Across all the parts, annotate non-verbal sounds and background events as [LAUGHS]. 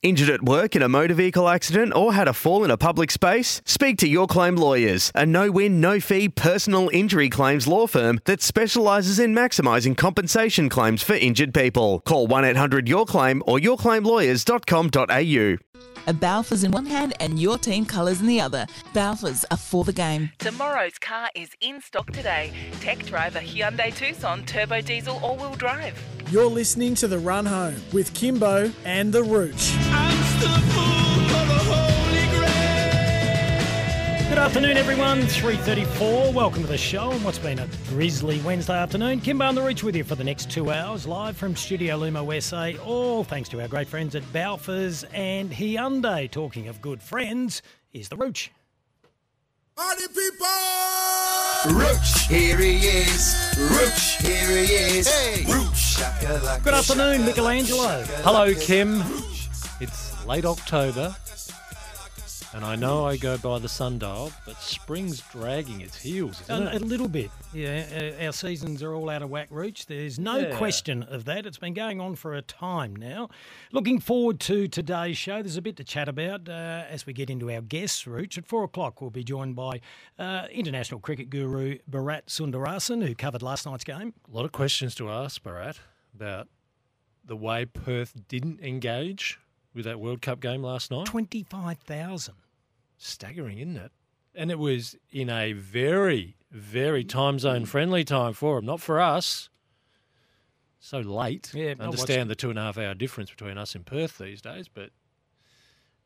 Injured at work in a motor vehicle accident or had a fall in a public space? Speak to Your Claim Lawyers, a no win, no fee personal injury claims law firm that specialises in maximising compensation claims for injured people. Call 1 800 Your Claim or yourclaimlawyers.com.au. A Balfours in one hand and your team colours in the other. Balfours are for the game. Tomorrow's car is in stock today. Tech driver Hyundai Tucson turbo diesel all-wheel drive. You're listening to The Run Home with Kimbo and The Rooch. Good afternoon, everyone. 3.34. Welcome to the show and what's been a drizzly Wednesday afternoon. Kimbo on the Rooch with you for the next two hours, live from Studio Lumo SA, all thanks to our great friends at Balfours and Hyundai. Talking of good friends, is the Rooch. Party people! Rooch, here he is. Rooch, here he is. Hey. Rooch, Good afternoon, Michelangelo. Hello, Kim. It's late October, and I know I go by the sundial, but spring's dragging its heels, isn't A, a little bit. Yeah, uh, our seasons are all out of whack, Rooch. There's no Yeah. question of that. It's been going on for a time now. Looking forward to today's show. There's a bit to chat about uh, as we get into our guests, Rooch. At four o'clock, we'll be joined by uh, international cricket guru Bharat Sundaresan, who covered last night's game. A lot of questions to ask, Bharat, about the way Perth didn't engage with that World Cup game last night. 25,000. Staggering, isn't it? And it was in a very, very time zone friendly time for them, not for us. So late. Yeah, I understand the two and a half hour difference between us and Perth these days, but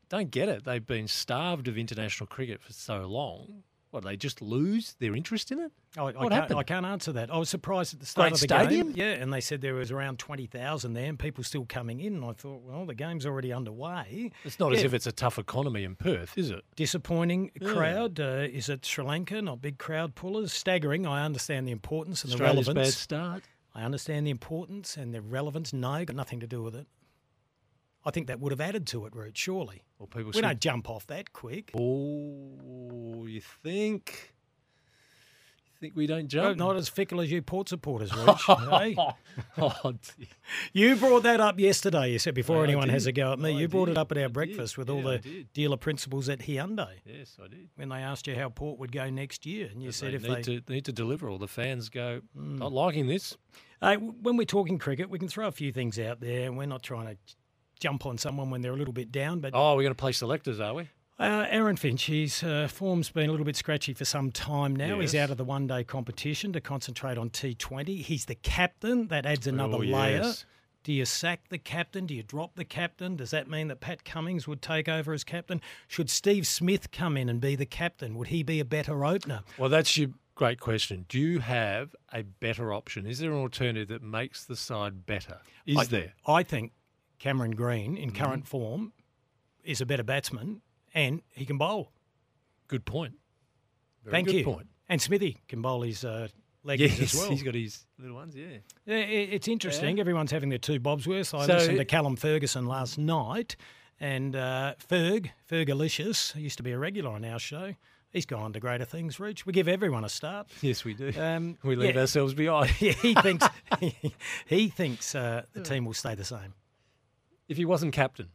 don't get it. They've been starved of international cricket for so long. What, they just lose their interest in it? I, I, What can't, happened? I can't answer that. I was surprised at the start Great of the stadium? game. Yeah, and they said there was around 20,000 there and people still coming in. And I thought, well, the game's already underway. It's not as if it's a tough economy in Perth, is it? disappointing crowd. Uh, is it Sri Lanka? Not big crowd pullers. Staggering. I understand the importance and the Australia's bad relevance. start. I understand the importance and the relevance. No, got nothing to do with it. I think that would have added to it, Root, surely. Well, people We should- don't jump off that quick. Oh, you think? You think we don't No, jump? not as fickle as you Port supporters, [LAUGHS] eh? oh, dear. You brought that up yesterday. You said before I anyone has a go at me. I you brought it up at our I did. breakfast with all Yeah, I the dealer principals at Hyundai yes, I did. when they asked you how Port would go next year, and you But said they if need they to need to deliver, all the fans go Hmm. not liking this. Hey, when we're talking cricket, we can throw a few things out there, and we're not trying to jump on someone when they're a little bit down. But Oh, we're going to play selectors, are we? uh, Aaron Finch, his uh, form's been a little bit scratchy for some time now. He's out of the one-day competition to concentrate on T20. He's the captain. That adds another Oh, layer. yes. Do you sack the captain? Do you drop the captain? Does that mean that Pat Cummins would take over as captain? Should Steve Smith come in and be the captain? Would he be a better opener? Well, that's your great question. Do you have a better option? Is there an alternative that makes the side better? Is I, there? I think Cameron Green, Mm-hmm. in current form, is a better batsman and he can bowl. Good point. Very Thank good you. point. And Smithy can bowl his uh, leggies Yes, as well. he's got his little ones. Yeah. Yeah, it's interesting. Everyone's having their two bobs worth. I So- listened to Callum Ferguson last night, and uh, Ferg, Fergalicious, used to be a regular on our show. He's gone to greater things, Rooch. We give everyone a start. Yes, we do. Um, we leave yeah. ourselves behind. [LAUGHS] Yeah, he thinks [LAUGHS] [LAUGHS] he thinks uh, the team will stay the same. If he wasn't captain,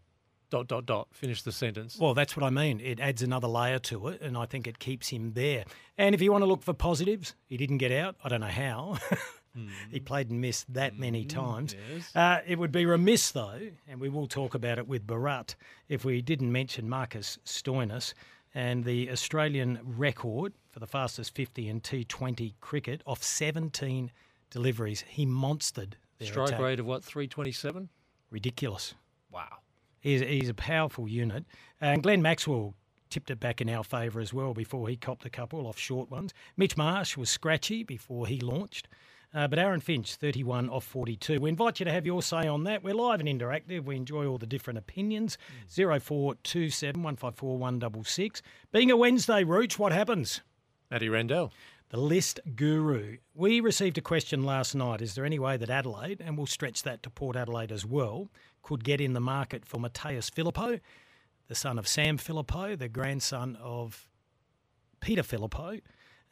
dot dot dot. Finish the sentence. Well, that's what I mean. It adds another layer to it, and I think it keeps him there. And if you want to look for positives, he didn't get out. I don't know how. [LAUGHS] he played and missed that many times. yes. Uh, it would be remiss, though, and we will talk about it with Bharat, if we didn't mention Marcus Stoinis and the Australian record for the fastest 50 in T20 cricket off 17 deliveries. He monstered Strike attack. rate of what? Three twenty-seven. Ridiculous. Wow. He's, he's a powerful unit. And Glenn Maxwell tipped it back in our favour as well before he copped a couple off short ones. Mitch Marsh was scratchy before he launched. Uh, but Aaron Finch, 31 off 42. We invite you to have your say on that. We're live and interactive. We enjoy all the different opinions. 0427 154 166. Being a Wednesday, Rooch, what happens? Matty Rendell. The list guru. We received a question last night. Is there any way that Adelaide, and we'll stretch that to Port Adelaide as well, could get in the market for Mattaes Phillipou, the son of Sam Phillipou, the grandson of Peter Phillipou?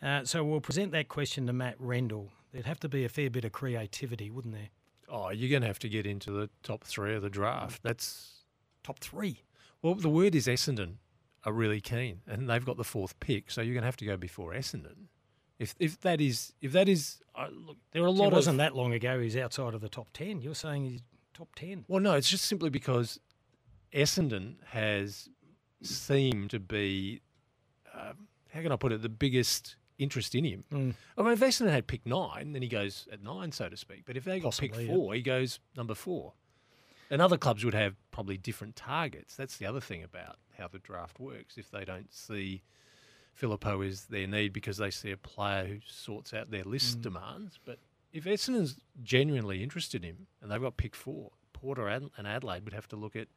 Uh, so we'll present that question to Matt Rendell. There'd have to be a fair bit of creativity, wouldn't there? Oh, you're going to have to get into the top three of the draft. That's Top three. well. The word is Essendon are really keen, and they've got the fourth pick, so you're going to have to go before Essendon. If if that is if that is uh, look, there are a lot. It wasn't of that long ago he's outside of the top 10. You're saying he's top 10. well, no, it's just simply because Essendon has seemed to be um, how can I put it the biggest interest in him. Mm. I mean, if Essendon had picked nine, then he goes at nine, so to speak. But if they got Possibly, picked yeah. four, he goes number four. And other clubs would have probably different targets. That's the other thing about how the draft works. If they don't see Phillipou is their need because they see a player who sorts out their Mm. list demands. But if Essendon's genuinely interested in him and they've got pick four, Porter and Adelaide would have to look at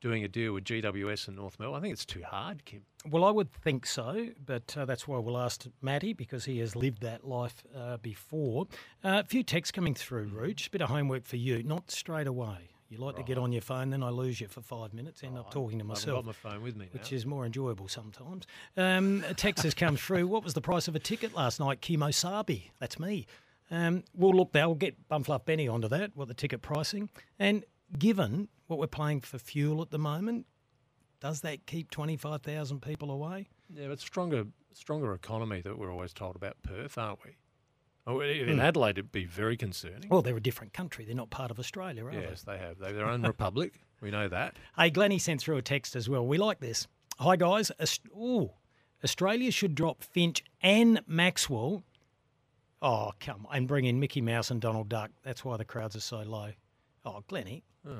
doing a deal with GWS and North Melbourne. I think it's too hard, Kim. Well, I would think so, but uh, that's why we'll ask Matty because he has lived that life uh, before. Uh, a few texts coming through, Rooch. Bit of homework for you, not straight away. You like to get on your phone, then I lose you for five minutes, end up talking to myself. I haven't got my phone with me now. Which is more enjoyable sometimes. Um, [LAUGHS] a text has come through. What was the price of a ticket last night? Kimo Sabi. That's me. Um, we'll look there. We'll get Bumfluff Benny onto that, what the ticket pricing. And given what we're paying for fuel at the moment, does that keep 25,000 people away? Yeah, but stronger, stronger economy that we're always told about Perth, aren't we? Oh, i- Hmm. in Adelaide, it'd be very concerning. Well, they're a different country. They're not part of Australia, are yes, they have. They're their own republic. [LAUGHS] We know that. they? Hey, Glennie sent through a text as well. We like this. Hi, guys. Ooh, Australia should drop Finch and Maxwell. Oh, come on. And bring in Mickey Mouse and Donald Duck. That's why the crowds are so low. Oh, Glennie. Oh,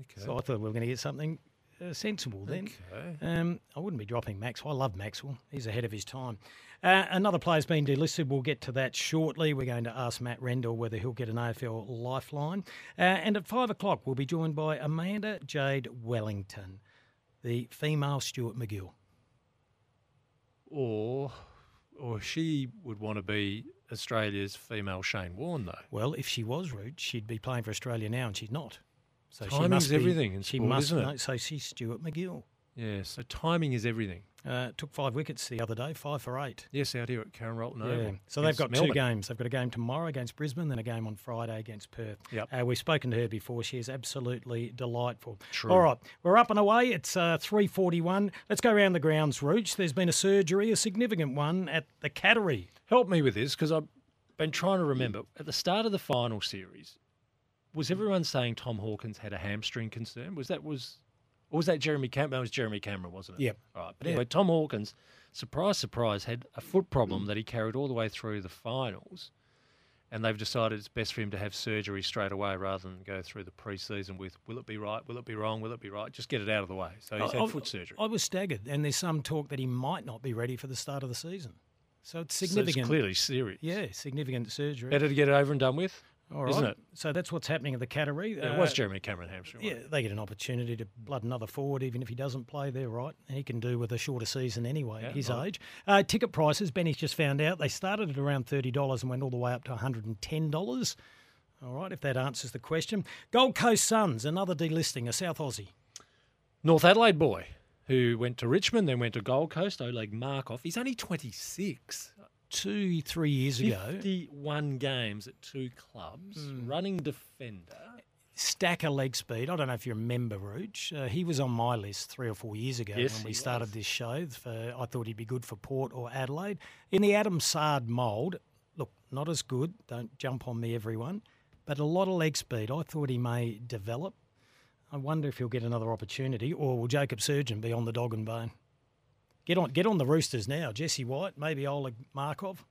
okay. So I thought we were going to get something uh, sensible then. Okay. Um, I wouldn't be dropping Maxwell. I love Maxwell. He's ahead of his time. Uh, another player's been delisted. We'll get to that shortly. We're going to ask Matt Rendell whether he'll get an AFL lifeline. Uh, and at five o'clock, we'll be joined by Amanda Jade Wellington, the female Stuart MacGill. Or, or she would want to be Australia's female Shane Warne, though. Well, if she was rude, she'd be playing for Australia now, and she's not. So must be, everything in she sport, must isn't it? know- So she's Stuart MacGill. Yeah. So timing is everything. Uh, took five wickets the other day, five for eight. Yes, out here at Karen Rolton Yeah. Oval. So they've got two games. They've got a game tomorrow against Brisbane, then a game on Friday against Perth. Yep. Uh, we've spoken to her before. She is absolutely delightful. True. All right, we're up and away. It's uh, three forty-one. Let's go around the grounds, Rooch. There's been a surgery, a significant one at the Cattery. Help me with this because I've been trying to remember. At the start of the final series, was everyone saying Tom Hawkins had a hamstring concern? Was that was, or was that Jeremy Cameron? It was Jeremy Cameron, wasn't it? Yep. All right. But anyway, Tom Hawkins, surprise, surprise, had a foot problem that he carried all the way through the finals, and they've decided it's best for him to have surgery straight away rather than go through the pre-season with will it be right, will it be wrong, will it be right? Just get it out of the way. So he's I- had I- foot surgery. I was staggered, and there's some talk that he might not be ready for the start of the season. So it's So it's significant. clearly serious. Yeah, significant surgery. Better to get it over and done with, right. isn't it? So that's what's happening at the Cattery. Yeah, it was Jeremy Cameron hamstring. Yeah, they get an opportunity to blood another forward, even if he doesn't play. They're right. He can do with a shorter season anyway, Yeah, at his right. age. Uh, ticket prices, Benny's just found out, they started at around $30 and went all the way up to $110. All right, if that answers the question. Gold Coast Suns, another delisting, a South Aussie. North Adelaide boy who went to Richmond, then went to Gold Coast, Oleg Markov. He's only 26. Two, three years ago, 51 games at two clubs, Hmm. running defender. stacker leg speed. I don't know if you remember Rooch. Uh, he was on my list three or four years ago Yes, when we started was. this show. For, I thought he'd be good for Port or Adelaide. In the Adam Saad mould, look, not as good. Don't jump on me, everyone. But a lot of leg speed. I thought he may develop. I wonder if he'll get another opportunity, or will Jacob Surgeon be on the dog and bone? Get on, get on the Roosters now. Jesse White, maybe Oleg Markov.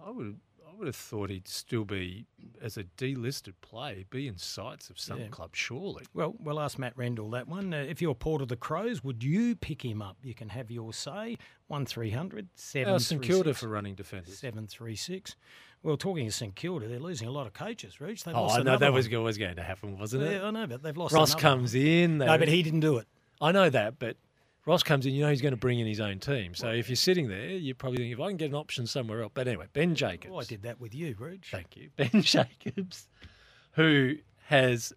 I would, I would have thought he'd still be, as a delisted play, be in sights of some Yeah. club, surely. Well, we'll ask Matt Rendell that one. Uh, if you're Port of the Crows, would you pick him up? You can have your say. One 300 How's Oh, St Kilda for running defenders? 736. Well, talking of St Kilda, they're losing a lot of coaches, Rooch. They've Oh, I know that was one. always going to happen, wasn't it? Yeah, I know, but they've lost Ross comes in. No, but he didn't do it. I know that, but Ross comes in. You know he's going to bring in his own team. So if you're sitting there, you're probably thinking, if I can get an option somewhere else. But anyway, Ben Jacobs. Oh, I did that with you, Rooch. Thank you, [LAUGHS] Ben Jacobs, who has,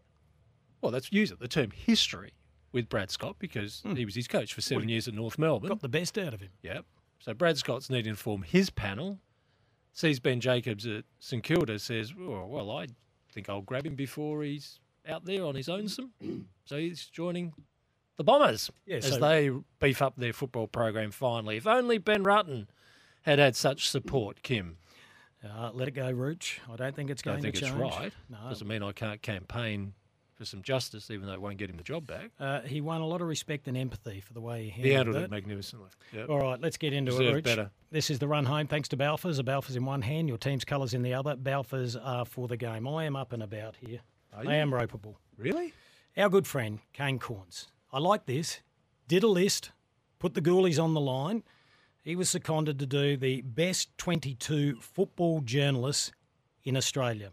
well, let's use it the term history with Brad Scott because hmm. he was his coach for seven years at North Melbourne. Got the best out of him. Yep. So Brad Scott's needing to inform his panel. Sees Ben Jacobs at St Kilda, says, oh, "Well, I think I'll grab him before he's out there on his own." Some, [CLEARS THROAT] so he's joining the Bombers Yeah, as so- they beef up their football program. Finally, if only Ben Rutten had had such support, Kim. Uh, let it go, Rooch. I don't think it's going I going don't think it's right. No. Doesn't mean I can't campaign for some justice, even though it won't get him the job back. Uh, he won a lot of respect and empathy for the way he handled, He handled, it. it magnificently. Yep. All right, let's get into it, Deserved Rich. better. This is the run home. Thanks to Balfours. A Balfours in one hand, your team's colours in the other. Balfours are for the game. I am up and about here. Are I you? am ropeable. Really? Our good friend, Kane Cornes. I like this. Did a list, put the ghoulies on the line. He was seconded to do the best 22 football journalists in Australia.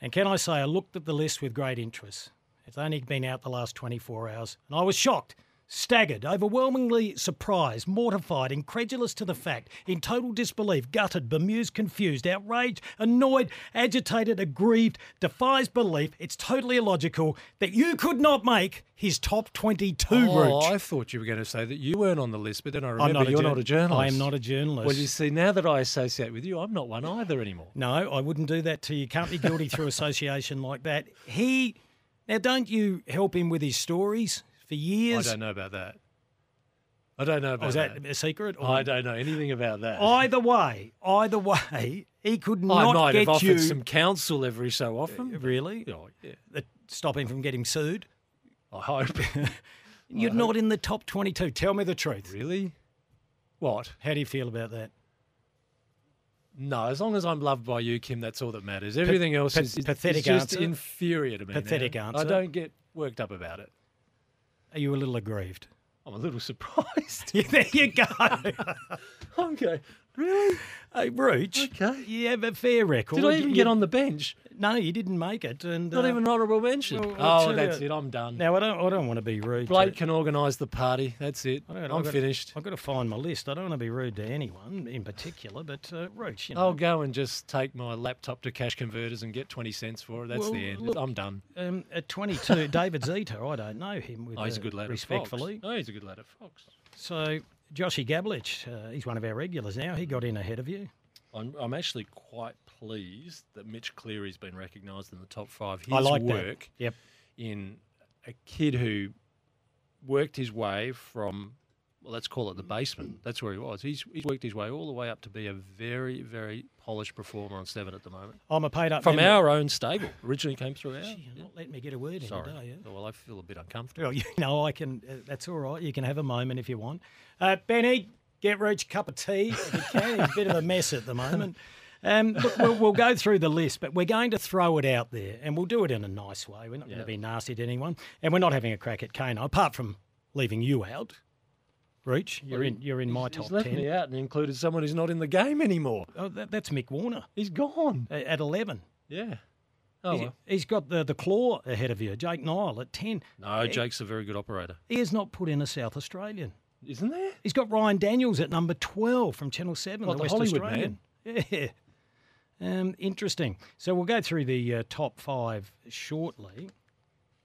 And can I say, I looked at the list with great interest. It's only been out the last 24 hours, and I was shocked, staggered, overwhelmingly surprised, mortified, incredulous to the fact, in total disbelief, gutted, bemused, confused, outraged, annoyed, agitated, aggrieved, defies belief. It's totally illogical that you could not make his top 22 Oh, Rooch. I thought you were going to say that you weren't on the list, but then I remember you're jour- not a journalist. I am not a journalist. Well, you see, now that I associate with you, I'm not one either anymore. No, I wouldn't do that to you. Can't be guilty through association like that. He now don't you help him with his stories for years? I don't know about that. I don't know about Oh, is that that. a secret? or- I don't know anything about that. Either way, either way, he could not I might get have offered you. some counsel every so often. Really? Oh, yeah. Stop him from getting sued. I hope. [LAUGHS] You're not in the top 22. Tell me the truth. really? What? How do you feel about that? No, as long as I'm loved by you, Kim, that's all that matters. Everything else pa- is, is, pathetic is just answer. inferior to me. Pathetic now. answer. I don't get worked up about it. Are you a little aggrieved? I'm a little surprised. [LAUGHS] Yeah, there you go. [LAUGHS] okay. Really? hey, Rooch. Okay. You have a fair record. Did I even You- get on the bench? No, you didn't make it. And Not uh, even honourable mention. well, I'll oh, tell that's you- it. I'm done. Now I don't. I don't want to be rude. to- Blake can organise the party. That's it. I don't- I'm I've got- finished. I've got to find my list. I don't want to be rude to anyone in particular, but uh, Rooch, you know. I'll go and just take my laptop to cash converters and get 20 cents for it. That's Well, the end. look- I'm done. Um, at 22, [LAUGHS] David Zita, I don't know him. With, Oh, he's a uh, good lad Respectfully. at Fox. Oh, he's a good lad at Fox. So, Joshy Gabelich, uh, he's one of our regulars now. He got in ahead of you. I'm, I'm actually quite pleased that Mitch Cleary's been recognised in the top five. His I like that. work Yep. in a kid who worked his way from, well, let's call it the basement. That's where he was. He's, he's worked his way all the way up to be a very, very polished performer on seven at the moment. I'm a paid up From member. our own stable. Originally came through our. Gee, you're not letting me get a word Sorry. in today. Yeah? Well, I feel a bit uncomfortable. Well, [LAUGHS] you know, I can. Uh, that's all right. You can have a moment if you want. Uh, Benny, get Rooch a cup of tea if you can. He's a bit of a mess at the moment. [LAUGHS] Um, look, we'll, we'll go through the list, but we're going to throw it out there, and we'll do it in a nice way. We're not going to be nasty to anyone, and we're not having a crack at Kano, apart from leaving you out. Rooch, you're in. You're in my He's top left ten. me out and included someone who's not in the game anymore. Oh, that, that's Mick Warner He's gone. uh, at eleven. Yeah. Oh, He's- well. he's got the, the claw ahead of you, Jake Niall at ten. No, Jake's a very good operator. He has not put in a South Australian. Isn't there? He's got Ryan Daniels at number 12 from Channel 7, What, the the West Hollywood Australian. Yeah. Um, interesting. So we'll go through the uh, top five shortly.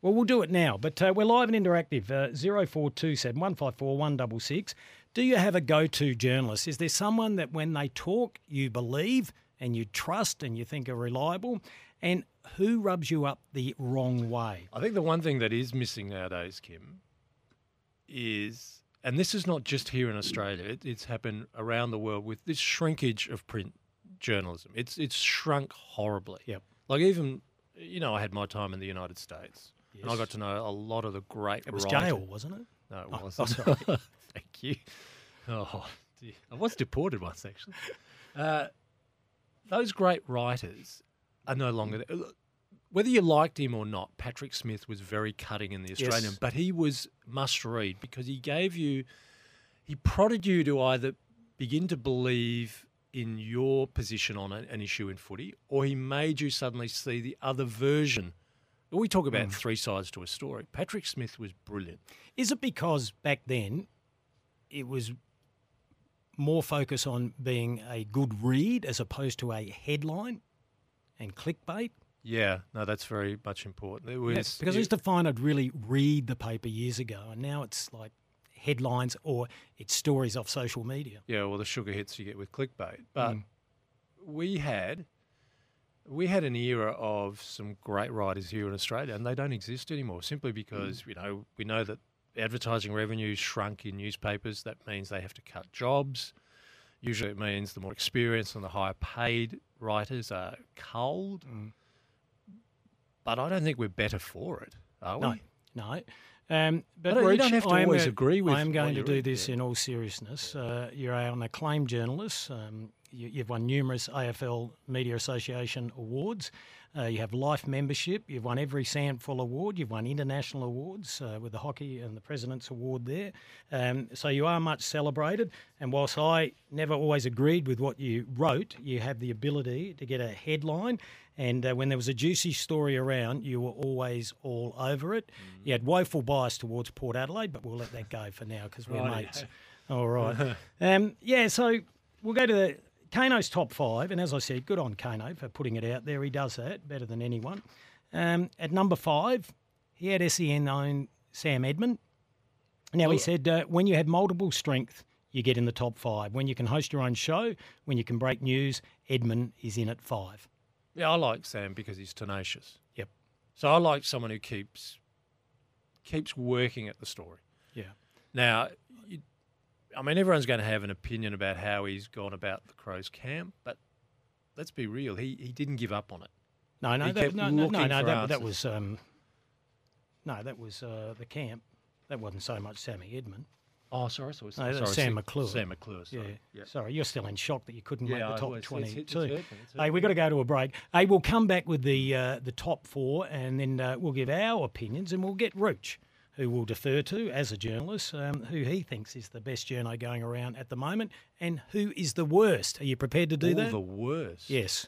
Well, we'll do it now, but uh, we're live and interactive. Uh, 0427 154 166. Do you have a go to journalist? Is there someone that when they talk, you believe and you trust and you think are reliable? And who rubs you up the wrong way? I think the one thing that is missing nowadays, Kim, is, and this is not just here in Australia, it, it's happened around the world with this shrinkage of print journalism. It's it's shrunk horribly. Yep. Like even, you know, I had my time in the United States, and I got to know a lot of the great. It was writers. jail, wasn't it? No, it Oh, wasn't. sorry. [LAUGHS] Thank you. Oh, dear. I was deported once actually. [LAUGHS] Uh, those great writers are no longer there. Whether you liked him or not, Patrick Smith was very cutting in the Australian, Yes. but he was must read because he gave you, he prodded you to either begin to believe in your position on an issue in footy, or he made you suddenly see the other version. We talk about hmm. three sides to a story. Patrick Smith was brilliant. Is it because back then it was more focus on being a good read as opposed to a headline and clickbait? Yeah, no, that's very much important. It was because I it- used to find I'd really read the paper years ago, and now it's like headlines or it's stories off social media. Yeah, well, the sugar hits you get with clickbait. But Mm. we had we had an era of some great writers here in Australia, and they don't exist anymore. Simply because Mm. you know we know that advertising revenues shrunk in newspapers. That means they have to cut jobs. Usually, it means the more experienced and the higher paid writers are culled. Mm. But I don't think we're better for it, are we? No, no. Um, but you Rich, don't have to I am always a- agree with I am going to do this yeah. in all seriousness. Uh, you're an acclaimed journalist. Um, you, you've won numerous AFL Media Association awards. Uh, you have life membership. You've won every Sandful Award. You've won international awards uh, with the Hockey and the President's Award there. Um, so you are much celebrated. And whilst I never always agreed with what you wrote, you have the ability to get a headline. And uh, when there was a juicy story around, you were always all over it. You had woeful bias towards Port Adelaide, but we'll let that go for now because we're Rightio. mates. All right. [LAUGHS] um, yeah, so we'll go to the Kano's top five. And as I said, good on Kano for putting it out there. He does that better than anyone. Um, at number five, he had SEN own Sam Edmund. Now, he said, uh, when you have multiple strength, you get in the top five. When you can host your own show, when you can break news, Edmund is in at five. Yeah, I like Sam because he's tenacious. Yep. So I like someone who keeps keeps working at the story. Yeah. Now, you, I mean, everyone's going to have an opinion about how he's gone about the Crows camp, but let's be real. He he didn't give up on it. No, no, that, no, no, no, no, that, that was um, no, that was uh, the camp. That wasn't so much Sammy Edmund. Oh, sorry, sorry, No, sorry, that sorry, Sam Sam McClure. Sam McClure. Yeah. Sorry. Yeah. Sorry, you're still in shock that you couldn't make the I top was. It's- it's- it's twenty-two. hurt me, hey, we've got to go to a break. Hey, we'll come back with the uh, the top four, and then uh, we'll give our opinions, and we'll get Rooch, who we'll defer to as a journalist, um, who he thinks is the best journo going around at the moment, and who is the worst. Are you prepared to do All that? the worst. Yes.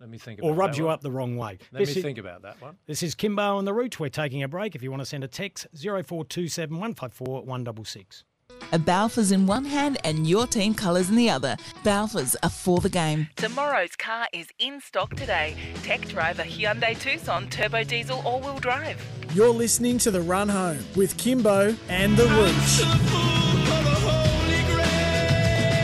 Let me think. About Or rubs that you one. up the wrong way. Let This me is- think about that one. This is Kimbo and the Rooch. We're taking a break. If you want to send a text, 0427 154 166. A Balfour's in one hand and your team colours in the other. Balfour's are for the game. Tomorrow's car is in stock today. Tech driver Hyundai Tucson Turbo Diesel All Wheel Drive. You're listening to The Run Home with Kimbo and the Rooch.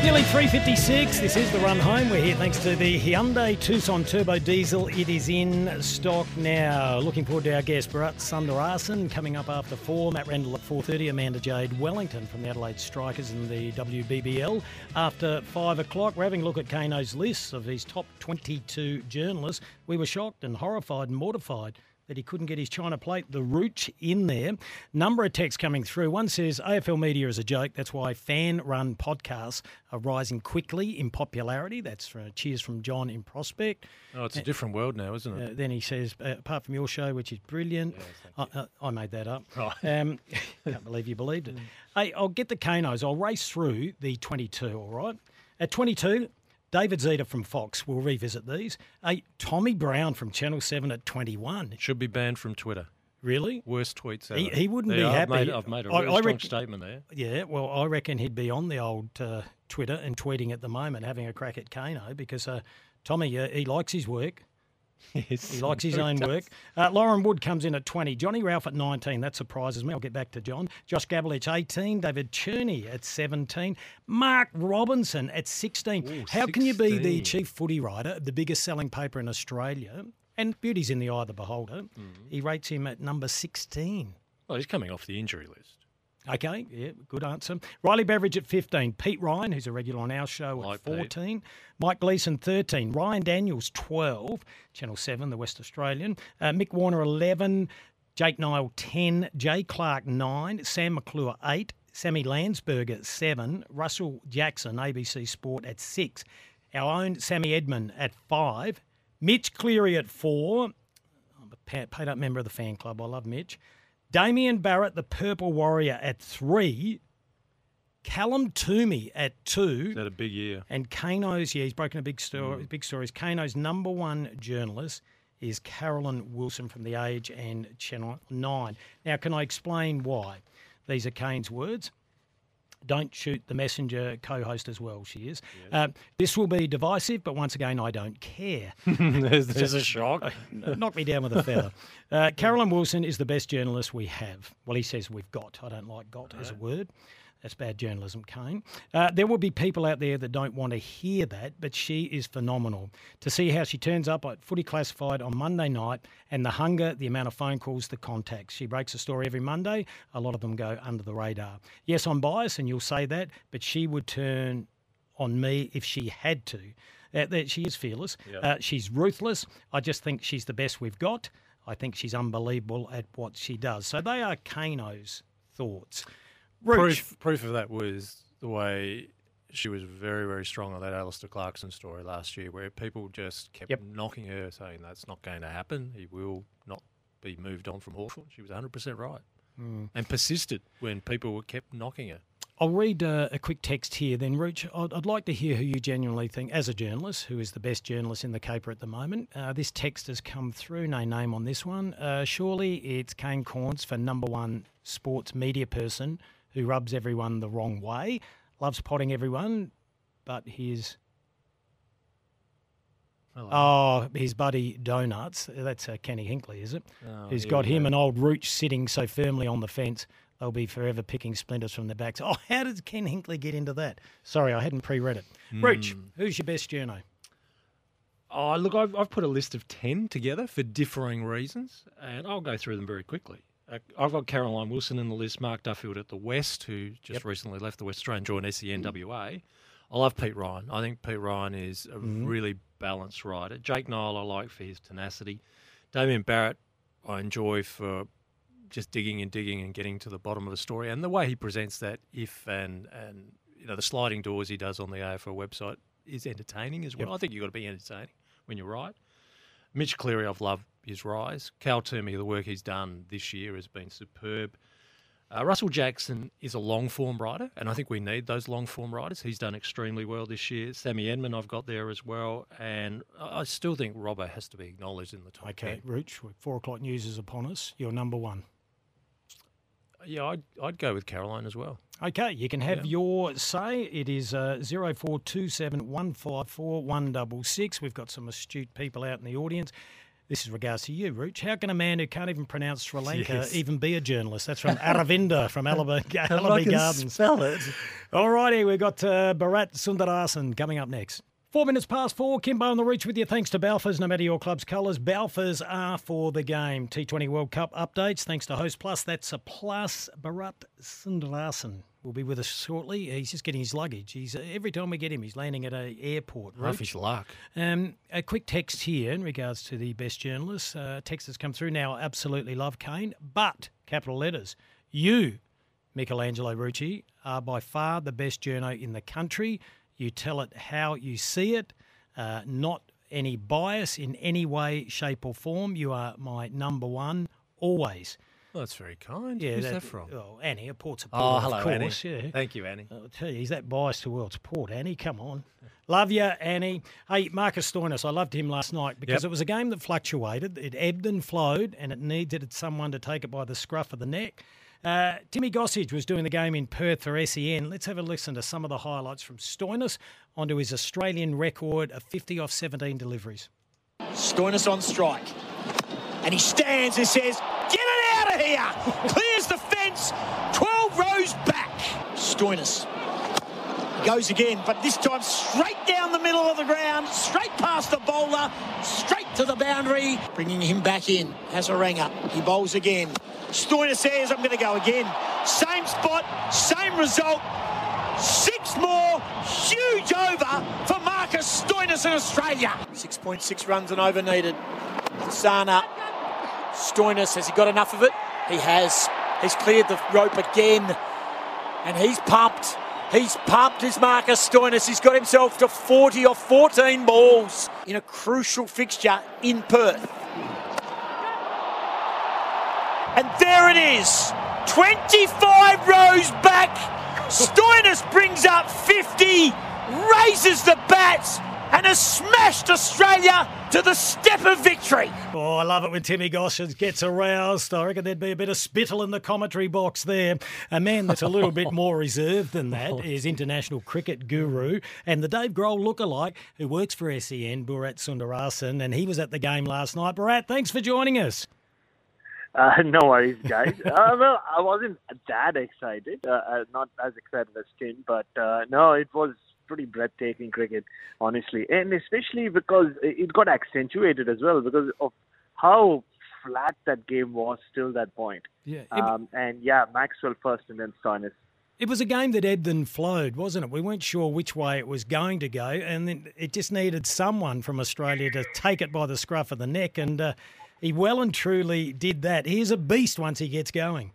Nearly 3.56. This is the run home. We're here thanks to the Hyundai Tucson Turbo Diesel. It is in stock now. Looking forward to our guest, Bharat Sundaresan, coming up after 4. Matt Rendell at 4.30. Amanda Jade Wellington from the Adelaide Strikers in the WBBL. After 5 o'clock, we're having a look at Kano's list of his top 22 journalists. We were shocked and horrified and mortified that he couldn't get his China plate, the Rooch, in there. Number of texts coming through. One says AFL media is a joke. That's why fan run podcasts are rising quickly in popularity. That's for, cheers from John in Prospect. Oh, it's a different world now, isn't it? Uh, then he says, uh, apart from your show, which is brilliant, I, uh, I made that up. Right. Um, [LAUGHS] can't believe you believed it. Hey, I'll get the Kanos. I'll race through the 22, all right? At 22, David Zita from Fox. We'll revisit these. Hey, Tommy Brown from Channel 7 at 21. Should be banned from Twitter. Really? Worst tweets ever. He- he wouldn't be I've happy. Made, I've made a I- really I strong reckon- statement there. Yeah, well, I reckon he'd be on the old uh, Twitter and tweeting at the moment, having a crack at Kano because uh, Tommy, uh, he likes his work. He likes his own work. Uh, Lauren Wood comes in at 20. Johnny Ralph at 19. That surprises me. I'll get back to John. Josh Gabelich, 18. David Cherney at 17. Mark Robinson at 16. Ooh, How can you be the chief footy writer of the biggest selling paper in Australia? And beauty's in the eye of the beholder. He rates him at number 16. Well, he's coming off the injury list. Okay, yeah, good answer. Riley Beveridge at 15. Pete Ryan, who's a regular on our show, at Like Pete. 14. Mike Gleeson, 13. Ryan Daniels, 12. Channel 7, the West Australian. Uh, Mick Warner, 11. Jake Niall, 10. Jay Clark, 9. Sam McClure, 8. Sammy Landsberger, 7. Russell Jackson, ABC Sport, at 6. Our own Sammy Edmund at five. Mitch Cleary at four. I'm a paid up member of the fan club. I love Mitch. Damien Barrett, the Purple Warrior, at three. Callum Twomey at two. Is that a big year? And Kano's, yeah, he's broken a big mm. story. Big stories. Kano's number one journalist is Caroline Wilson from The Age and Channel 9. Now, can I explain why? These are Kane's words. Don't shoot the messenger co-host as well. She is. Uh, this will be divisive, but once again, I don't care. [LAUGHS] there's, a shock. [LAUGHS] Knock me down with a feather. Uh, Caroline Wilson is the best journalist we have. Well, he says we've got. I don't like got as a word. That's bad journalism, Kane. Uh, there will be people out there that don't want to hear that, but she is phenomenal. To see how she turns up at Footy Classified on Monday night and the hunger, the amount of phone calls, the contacts. She breaks a story every Monday. A lot of them go under the radar. Yes, I'm biased, and you'll say that, but she would turn on me if she had to. Uh, that she is fearless. Uh, she's ruthless. I just think she's the best we've got. I think she's unbelievable at what she does. So they are Kano's thoughts. Rooch, Proof, proof of that was the way she was very, very strong on that Alastair Clarkson story last year, where people just kept Yep. knocking her, saying that's not going to happen. He will not be moved on from Hawthorn. She was 100% right. Hmm. And persisted when people were kept knocking her. I'll read uh, a quick text here then, Rooch. I'd, I'd like to hear who you genuinely think, as a journalist, who is the best journalist in the caper at the moment. Uh, this text has come through, no name on this one. Uh, surely it's Kane Cornes for number one sports media person who rubs everyone the wrong way, loves potting everyone, but his Oh, his buddy Donuts. That's uh, Kenny Hinkley, is it? Oh, Who's got him go. and old Rooch sitting so firmly on the fence, they'll be forever picking splinters from their backs. [LAUGHS] Oh, how does Ken Hinkley get into that? Sorry, I hadn't pre-read it. Rooch, Hmm. who's your best journo? Oh, look, I've, I've put a list of 10 together for differing reasons, and I'll go through them very quickly. Uh, I've got Caroline Wilson in the list, Mark Duffield at the West, who just recently left the West Australian, joined SENWA. I love Pete Ryan. I think Pete Ryan is a really balanced writer. Jake Niall, I like for his tenacity. Damien Barrett, I enjoy for just digging and digging and getting to the bottom of a story, and the way he presents that if and and you know the sliding doors he does on the AFL website is entertaining as well. I think you've got to be entertaining when you write. Mitch Cleary, I've loved his rise. Cal Twomey, the work he's done this year has been superb. Uh, Russell Jackson is a long form writer, and I think we need those long form writers. He's done extremely well this year. Sammy Edmund, I've got there as well, and I I still think Robbo has to be acknowledged in the top Okay, 10. Rooch, four o'clock news is upon us. You're number one. Yeah, I'd, I'd go with Caroline as well. Okay, you can have your say. It is uh, 0427 154 166. We've got some astute people out in the audience. This is regards to you, Rooch. How can a man who can't even pronounce Sri [LAUGHS] Lanka Yes. even be a journalist? That's from Aravinda [LAUGHS] from Allenby, Allenby Gardens. spell it. All righty, we've got uh, Bharat Sundaresan coming up next. Four minutes past four, Kimbo on the Rooch with you. Thanks to Balfours, no matter your club's colours. Balfours are for the game. T20 World Cup updates, thanks to Host Plus. That's a plus. Bharat Sundaresan will be with us shortly. He's just getting his luggage. He's uh, Every time we get him, he's landing at a airport. Rough his luck. Um, a quick text here in regards to the best journalists. Uh, text has come through now. Absolutely love Kane, but capital letters. You, Michelangelo Rucci, are by far the best journo in the country. You tell it how you see it, uh, not any bias in any way, shape, or form. You are my number one always. Well, that's very kind. Yeah, Who's that, from? Oh, Annie, a Port Support, Oh, of hello, course. Annie. Yeah. Thank you, Annie. I'll tell you, he's that biased towards Port, Annie. Come on. Love you, Annie. Hey, Marcus Stoinis, I loved him last night because Yep. it was a game that fluctuated. It ebbed and flowed, and it needed someone to take it by the scruff of the neck. Uh, Timmy Gossage was doing the game in Perth for SEN. Let's have a listen to some of the highlights from Stoinis onto his Australian record of 50 off 17 deliveries. Stoinis on strike. And he stands and says, Get it out of here! Clears the fence, 12 rows back. Stoinis goes again, but this time straight down the middle of the ground, straight past the bowler, straight to the boundary, bringing him back in. Hasaranga, he bowls again. Stoinis says, I'm going to go again. Same spot, same result. Six more, huge over for Marcus Stoinis in Australia. 6.6 runs and over needed. Sana, Stoinis, has he got enough of it? He has. He's cleared the rope again, and he's pumped. He's pumped his Marcus Stoinis. He's got himself to 40 or 14 balls in a crucial fixture in Perth. And there it is. 25 rows back. Stoinis brings up 50, raises the bats, and has smashed Australia to the step of victory. Oh, I love it when Timmy Gossage gets aroused. I reckon there'd be a bit of spittle in the commentary box there. A man that's a little bit [LAUGHS] more reserved than that is international cricket guru and the Dave Grohl lookalike who works for SEN, Bharat Sundaresan, and he was at the game last night. Bharat, thanks for joining us. Uh, no worries, guys. uh, [LAUGHS] well, I wasn't that excited, uh, uh, not as excited as Tim, but uh, no, it was pretty breathtaking cricket, honestly, and especially because it got accentuated as well because of how flat that game was till that point. Yeah. Um, and yeah, Maxwell first and then Stoinis. It was a game that ebbed and flowed, wasn't it? We weren't sure which way it was going to go, and then it just needed someone from Australia to take it by the scruff of the neck, and uh, he well and truly did that. He's a beast once he gets going.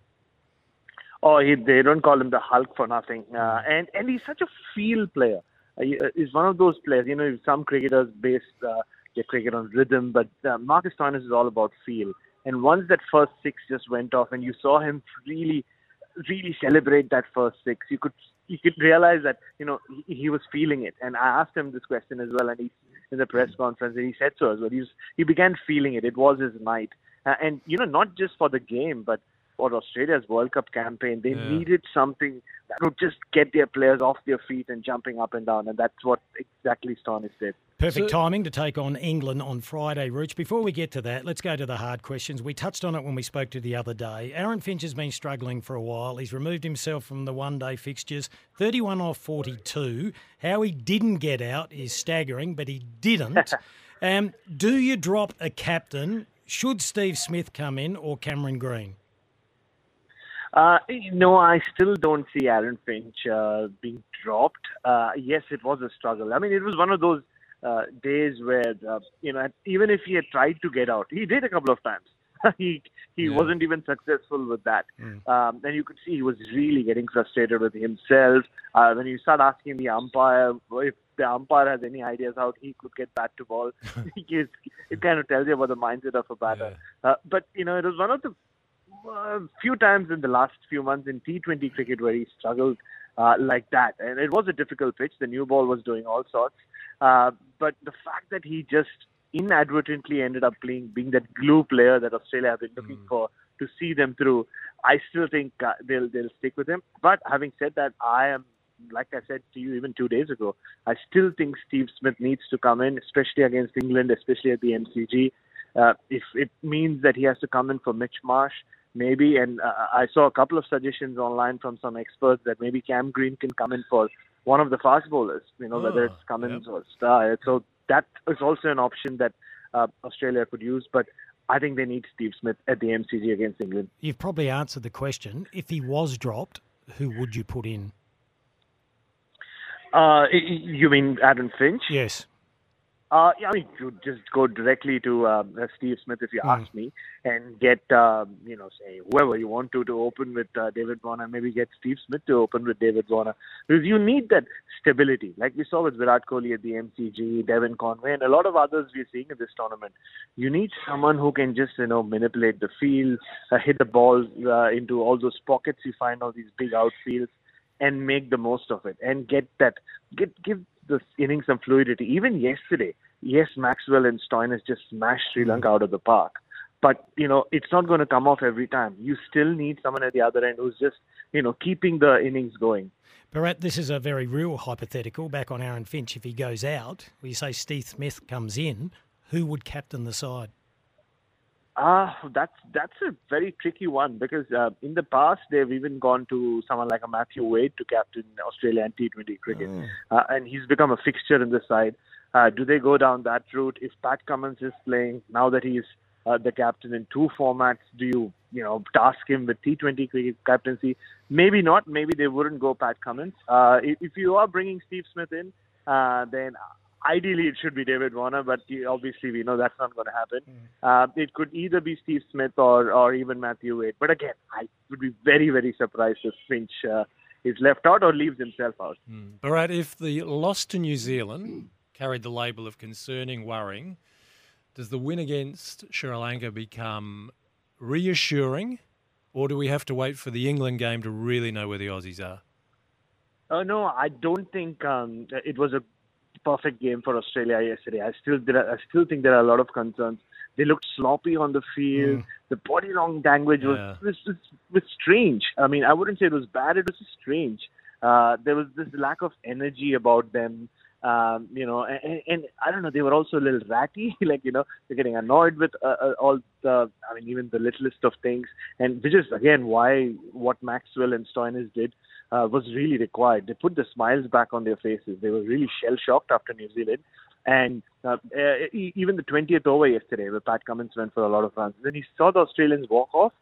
Oh, he, they don't call him the Hulk for nothing. Uh, and and he's such a feel player. Uh, uh, he's one of those players. You know, some cricketers base uh, their cricket on rhythm, but uh, Marcus Stoinis is all about feel. And once that first six just went off, and you saw him really, really celebrate that first six, you could you could realize that you know he, he was feeling it. And I asked him this question as well, and he in the press conference, and he said so as well. He was, he began feeling it. It was his night, uh, and you know, not just for the game, but for Australia's World Cup campaign, they Yeah. needed something that would just get their players off their feet and jumping up and down, and that's what exactly Stoinis did. Perfect timing to take on England on Friday, Rooch. Before we get to that, let's go to the hard questions. We touched on it when we spoke to the other day. Aaron Finch has been struggling for a while. He's removed himself from the one day fixtures, 31 off 42. How he didn't get out is staggering, but he didn't. [LAUGHS] um, do you drop a captain? Should Steve Smith come in or Cameron Green? Uh, no, I still don't see Aaron Finch uh, being dropped. Uh, yes, it was a struggle. I mean, it was one of those uh, days where uh, you know, even if he had tried to get out, he did a couple of times. [LAUGHS] he he Yeah. wasn't even successful with that, um, and you could see he was really getting frustrated with himself. Uh, when you start asking the umpire if the umpire has any ideas how he could get back to ball, [LAUGHS] it, it kind of tells you about the mindset of a batter. [LAUGHS] Uh, but you know, it was one of the uh, few times in the last few months in T20 cricket where he struggled uh, like that. And it was a difficult pitch. The new ball was doing all sorts. Uh, but the fact that he just inadvertently ended up playing, being that glue player that Australia have been looking for to see them through, I still think uh, they'll they'll stick with him. But having said that, I am like I said to you even two days ago, I still think Steve Smith needs to come in, especially against England, especially at the MCG. Uh, if it means that he has to come in for Mitch Marsh, maybe. And uh, I saw a couple of suggestions online from some experts that maybe Cam Green can come in for one of the fast bowlers. You know, whether it's Cummins or Starc. So that is also an option that uh, Australia could use. But I think they need Steve Smith at the MCG against England. You've probably answered the question. If he was dropped, who would you put in? Uh, y- y- you mean Adam Finch? Yes. Uh, yeah, I mean, you just go directly to um, uh, Steve Smith if you Mm. ask me, and get um, you know, say whoever you want to to open with uh, David Warner. Maybe get Steve Smith to open with David Warner because you need that stability, like we saw with Virat Kohli at the MCG, Devon Conway, and a lot of others we're seeing in this tournament. You need someone who can just you know manipulate the field, uh, hit the ball uh, into all those pockets you find all these big outfields and make the most of it and get that get give the innings some fluidity. Even yesterday, yes, Maxwell and Stoinis just smashed Sri Lanka mm-hmm. out of the park. But you know, it's not going to come off every time. You still need someone at the other end who's just you know keeping the innings going. Bharat, this is a very real hypothetical. Back on Aaron Finch, if he goes out, we say Steve Smith comes in, who would captain the side? Ah, that's that's a very tricky one because uh, in the past they've even gone to someone like a Matthew Wade to captain Australia and T20 cricket, uh, and he's become a fixture in the side. Uh, do they go down that route? If Pat Cummins is playing now that he's uh, the captain in two formats, do you you know task him with T20 cricket captaincy? Maybe not. Maybe they wouldn't go Pat Cummins. Uh, if, if you are bringing Steve Smith in, uh, then ideally it should be David Warner, but obviously we know that's not going to happen. Uh, it could either be Steve Smith or or even Matthew Wade. But again, I would be very very surprised if Finch uh, is left out or leaves himself out. Bharat, if the loss to New Zealand carried the label of concerning, worrying, does the win against Sri Lanka become reassuring, or do we have to wait for the England game to really know where the Aussies are? Uh, no, I don't think um, it was a perfect game for Australia yesterday. I still, are, I still think there are a lot of concerns. They looked sloppy on the field. The body language was, Yeah. was, was was strange. I mean, I wouldn't say it was bad. It was just strange. Uh, there was this lack of energy about them. Um, you know, and, and I don't know. They were also a little ratty. [LAUGHS] like you know, they're getting annoyed with uh, uh, all the. I mean, even the littlest of things. And which is again why what Maxwell and Stoinis did uh, was really required. They put the smiles back on their faces. They were really shell shocked after New Zealand. And uh, uh, e- even the 20th over yesterday, where Pat Cummins went for a lot of runs, when he saw the Australians walk off,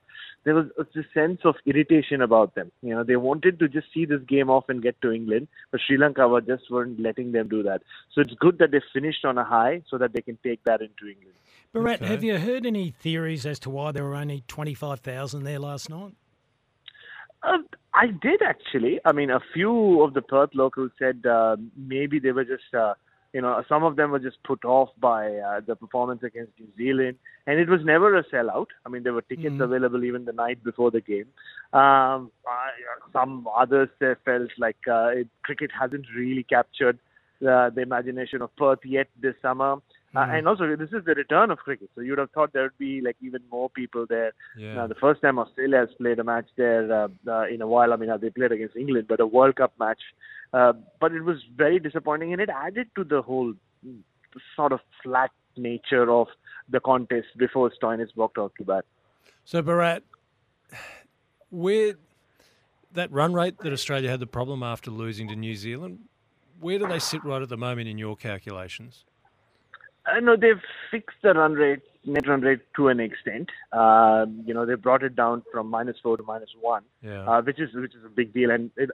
there was a sense of irritation about them. You know, they wanted to just see this game off and get to England, but Sri Lanka were just weren't letting them do that. So it's good that they finished on a high so that they can take that into England. Bharat, have you heard any theories as to why there were only 25,000 there last night? Uh, I did actually. I mean, a few of the Perth locals said uh, maybe they were just, uh, you know, some of them were just put off by uh, the performance against New Zealand, and it was never a sellout. I mean, there were tickets Mhm. available even the night before the game. Um, I, some others uh, felt like uh, it, cricket hasn't really captured uh, the imagination of Perth yet this summer. Uh, Mm. and also, this is the return of cricket, so you'd have thought there would be like even more people there. Yeah. Uh, the first time Australia has played a match there uh, uh, in a while. I mean, uh, they played against England, but a World Cup match. Uh, but it was very disappointing, and it added to the whole mm, sort of flat nature of the contest before Stoinis walked out to bat. So, Bharat, where that run rate that Australia had the problem after losing to New Zealand, where do they sit right at the moment in your calculations? I know they've fixed the run rate, net run rate to an extent. Um, you know, they brought it down from minus four to minus one, Yeah. uh, which is which is a big deal, and it,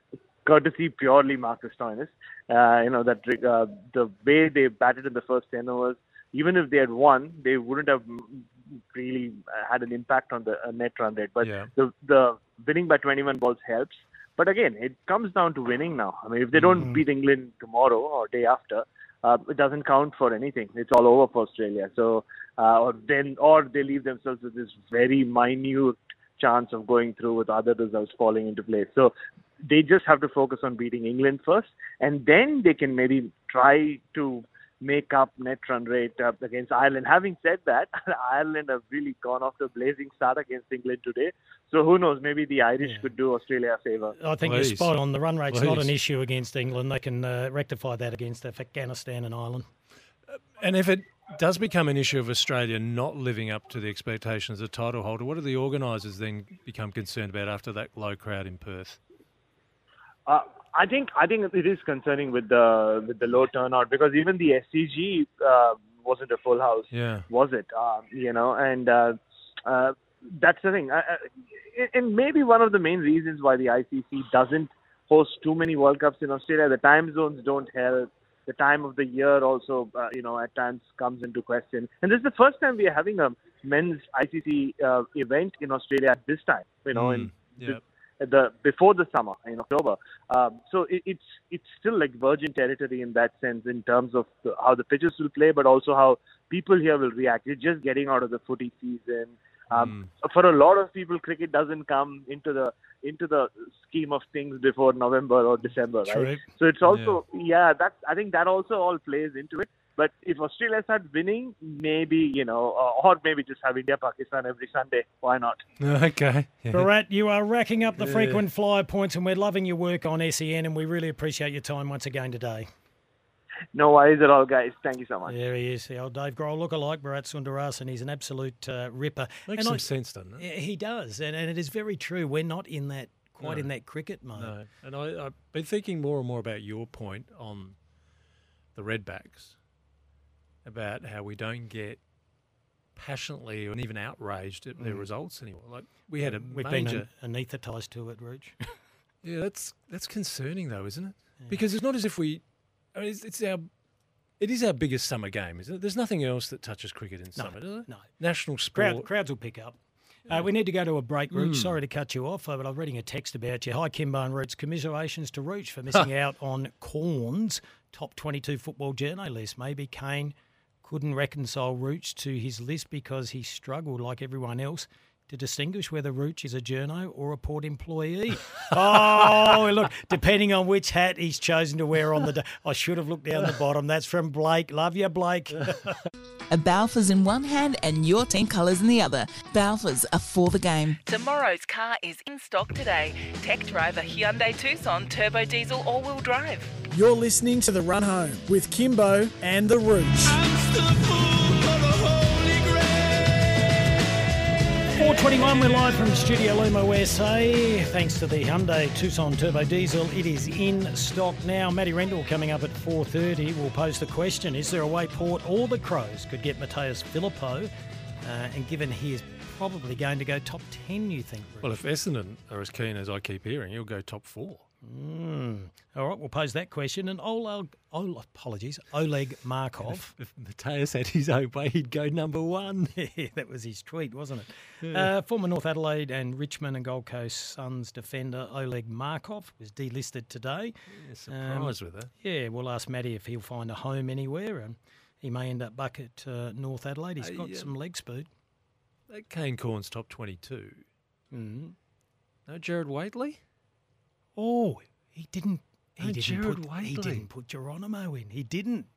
courtesy purely Marcus Stoinis. Uh, you know that uh, the way they batted in the first ten overs, even if they had won, they wouldn't have really uh, had an impact on the uh, net run rate. But Yeah. the the winning by 21 balls helps. But again, it comes down to winning now. I mean, if they don't beat England tomorrow or day after, uh, it doesn't count for anything. It's all over for Australia. So, uh, or then, or they leave themselves with this very minute chance of going through with other results falling into place. So, they just have to focus on beating England first, and then they can maybe try to make up net run rate uh, against Ireland. Having said that, [LAUGHS] Ireland have really gone off to a blazing start against England today. So who knows? Maybe the Irish could do Australia a favour. I think you're spot on. The run rate's not an issue against England. They can uh, rectify that against Afghanistan and Ireland. And if it does become an issue of Australia not living up to the expectations of the title holder, what do the organisers then become concerned about after that low crowd in Perth? Uh, I think I think it is concerning with the with the low turnout because even the SCG uh, wasn't a full house, Yeah. was it? Um, you know, and uh, uh, that's the thing. Uh, uh, and maybe one of the main reasons why the ICC doesn't host too many World Cups in Australia, the time zones don't help. The time of the year also, uh, you know, at times comes into question. And this is the first time we are having a men's ICC uh, event in Australia at this time. You know, in yeah. The before the summer in October. Um, so it, it's it's still like virgin territory in that sense in terms of the, how the pitches will play, but also how people here will react. You're just getting out of the footy season. Um, For a lot of people, cricket doesn't come into the into the scheme of things before November or December, right? True. So it's also yeah, that's I think that also all plays into it. But if Australia starts winning, maybe you know, uh, or maybe just have India Pakistan every Sunday. Why not? [LAUGHS] Okay. Yeah. Bharat, you are racking up the Yeah. frequent flyer points, and we're loving your work on SEN, and we really appreciate your time once again today. No worries at all, guys. Thank you so much. There he is, the old Dave Grohl lookalike, Bharat Sundaresan. He's an absolute uh, ripper. Makes And some I- sense, doesn't it? He does, and, and it is very true. We're not in that quite No. in that cricket mode. No. And I, I've been thinking more and more about your point on the Redbacks, about how we don't get passionately and even outraged at their Mm. results anymore. Like we had a We've major. been anaesthetised to it, Rooch. [LAUGHS] [LAUGHS] Yeah, that's that's concerning though, isn't it? Because it's not as if we. I mean, it's, it's our. It is our biggest summer game, isn't it? There's nothing else that touches cricket in No, summer, does it? no. National sport. Crowd, crowds will pick up. Uh, we need to go to a break, Rooch. Mm. Sorry to cut you off, but I'm reading a text about you. Hi, Kimbo and Roots. Commiserations to Rooch for [LAUGHS] missing out on Cornes' top 22 football journo list. Maybe Kane couldn't reconcile Roots to his list because he struggled, like everyone else, to distinguish whether Rooch is a journo or a port employee. [LAUGHS] oh, look, depending on which hat he's chosen to wear on the day. I should have looked down the bottom. That's from Blake. Love you, Blake. [LAUGHS] A Balfours in one hand and your team colours in the other. Balfours are for the game. Tomorrow's car is in stock today. Tech driver Hyundai Tucson turbo diesel all-wheel drive. You're listening to The Run Home with Kimbo and The Rooch. 421, we're live from Studio Lumo SA. Thanks to the Hyundai Tucson Turbo Diesel, it is in stock now. Matty Rendell coming up at 4.30 will pose the question, is there a way Port or the Crows could get Mattaes Phillipou? Uh, and given he is probably going to go top 10, you think? Well, if Essendon are as keen as I keep hearing, he'll go top four. Mm. All right, we'll pose that question. And Oleg, oh, apologies, Oleg [LAUGHS] Markov. If Mattaes had his own way, he'd go number one. [LAUGHS] that was his tweet, wasn't it? Yeah. Uh, former North Adelaide and Richmond and Gold Coast Suns defender Oleg Markov was delisted today. Yeah, surprised Um, with that. Yeah, we'll ask Matty if he'll find a home anywhere, and he may end up back at uh, North Adelaide. He's Hey, got um, some leg speed. That Kane Cornes' top 22. Mm. No Jared Waitley? Oh, he didn't. He Oh, didn't Jared put. He didn't put Geronimo in. He didn't.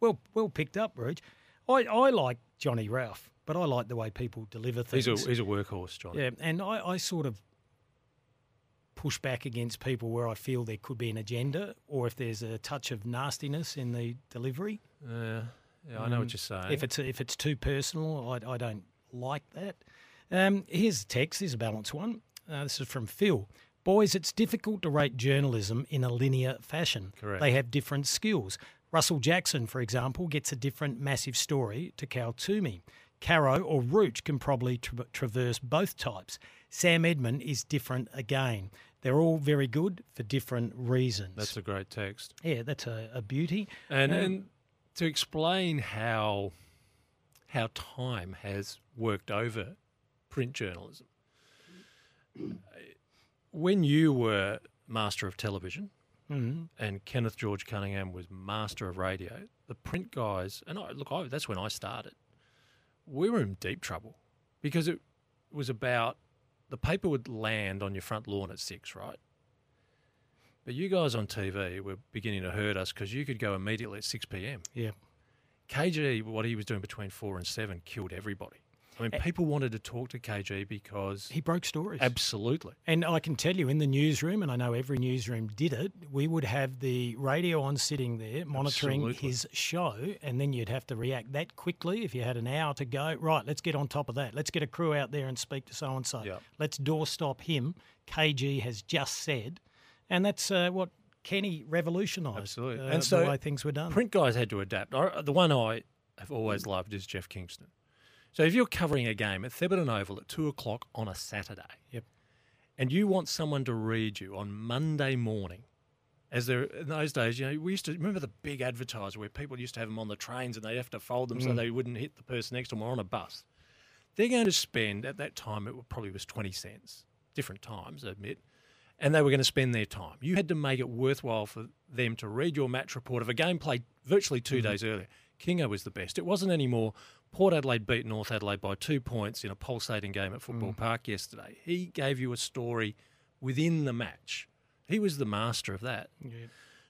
Well, well picked up, Reg. I, I like Johnny Ralph, but I like the way people deliver things. He's a, he's a workhorse, Johnny. Yeah, and I, I sort of push back against people where I feel there could be an agenda or if there's a touch of nastiness in the delivery. Yeah, yeah, I know Um, what you're saying. If it's if it's too personal, I, I don't like that. Um, here's a text. Here's a balanced one. Uh, this is from Phil. Boys, it's difficult to rate journalism in a linear fashion. Correct. They have different skills. Russell Jackson, for example, gets a different massive story to Cal Twomey. Caro or Root can probably tra- traverse both types. Sam Edmund is different again. They're all very good for different reasons. That's a great text. yeah, that's a, a beauty. And, Um, and to explain how how time has worked over print journalism. When you were master of television Mhm. and Kenneth George Cunningham was master of radio, the print guys, and I, look, I, that's when I started, we were in deep trouble because it was about the paper would land on your front lawn at six, right? But you guys on TV were beginning to hurt us because you could go immediately at 6 p.m. Yeah. KG, what he was doing between four and seven, killed everybody. I mean, people wanted to talk to KG because He broke stories. absolutely. And I can tell you in the newsroom, and I know every newsroom did it, we would have the radio on sitting there monitoring Absolutely. his show, and then you'd have to react that quickly if you had an hour to go. Right, let's get on top of that. Let's get a crew out there and speak to so and so. Let's doorstop him. KG has just said. And that's uh, what Kenny revolutionised. Absolutely. uh, and so the way things were done. Print guys had to adapt. I, the one I have always loved is Jeff Kingston. So if you're covering a game at Thebarton Oval at two o'clock on a Saturday, Yep. and you want someone to read you on Monday morning, as there in those days, you know, we used to remember the big advertiser where people used to have them on the trains and they'd have to fold them so Mm. they wouldn't hit the person next to them or on a bus. They're going to spend at that time it probably was twenty cents, different times, I admit, and they were going to spend their time. You had to make it worthwhile for them to read your match report of a game played virtually 2 days earlier. Kingo was the best. It wasn't anymore. Port Adelaide beat North Adelaide by two points in a pulsating game at Football mm. Park yesterday. He gave you a story within the match. He was the master of that.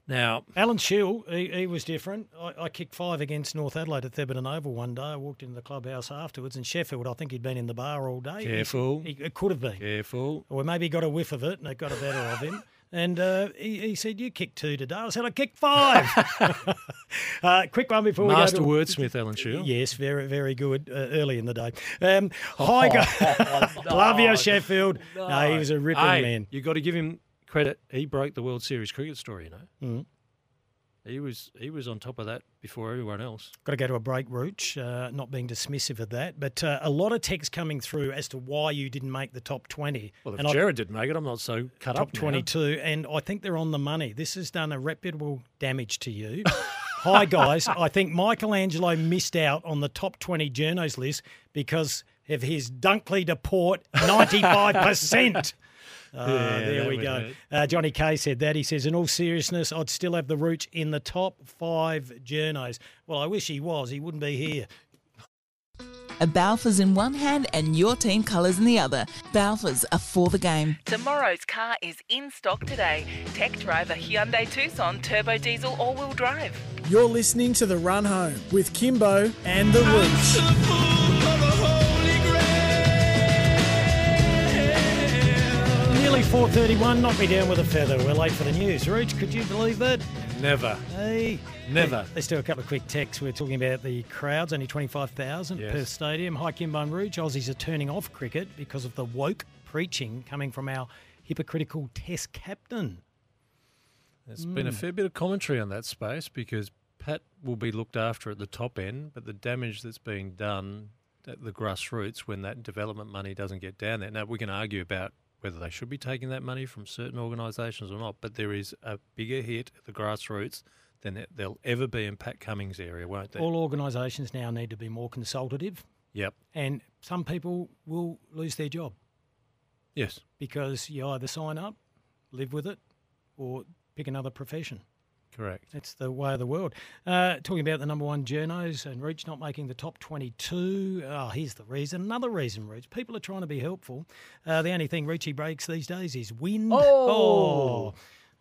Now, Alan Shiell, he, he was different. I, I kicked five against North Adelaide at Thebarton Oval one day. I walked into the clubhouse afterwards, and Sheffield, I think he'd been in the bar all day. He- Careful. He, it could have been. careful. Or maybe he got a whiff of it and it got a better of him. [LAUGHS] And uh, he, he said, You kicked two today. I said, I kicked five. [LAUGHS] [LAUGHS] uh, quick one before Master we go. wordsmith, Alan Shiell. Yes, very, very good. Uh, early in the day. Um, hi, guys. [LAUGHS] Love you, Sheffield. No, he was a ripping Hey, man. you got to give him credit. He broke the World Series cricket story, you know. Mhm. He was he was on top of that before everyone else. Got to go to a break, Rooch. Uh, not being dismissive of that, but uh, a lot of text coming through as to why you didn't make the top twenty. Well, if And I- Jared didn't make it, I'm not so cut top up. now. 22, and I think they're on the money. This has done a reputable damage to you. [LAUGHS] Hi, guys. I think Michelangelo missed out on the top 20 journos list because of his Dunkley to Port 95%. [LAUGHS] Uh, Yeah, there we go. Uh, Johnny Kay said that. He says, in all seriousness, I'd still have the Rooch in the top five journos. Well, I wish he was. He wouldn't be here. A Balfours in one hand and your team colours in the other. Balfours are for the game. Tomorrow's car is in stock today. Tech driver Hyundai Tucson turbo diesel all-wheel drive. You're listening to The Run Home with Kimbo and the Rooch. Nearly 4.31, knock me down with a feather. We're late for the news. Rooch, could you believe that? Never. Hey. Never. Let's do a couple of quick texts. We're talking about the crowds, only 25,000 Yes. per stadium. Hi, Kimbo and Rooch. Aussies are turning off cricket because of the woke preaching coming from our hypocritical test captain. There's been Mm. a fair bit of commentary on that space because Pat will be looked after at the top end, but the damage that's being done at the grassroots when that development money doesn't get down there. Now, we can argue about whether they should be taking that money from certain organisations or not, but there is a bigger hit at the grassroots than there- there'll ever be in Pat Cummins' area, won't there? All organisations now need to be more consultative, Yep. and some people will lose their job Yes. because you either sign up, live with it, or pick another profession. Correct. That's the way of the world. Uh, talking about the number one journos and Rooch not making the top 22. Oh, here's the reason. Another reason, Rooch. People are trying to be helpful. Uh, the only thing Roochy breaks these days is wind. Oh! Oh.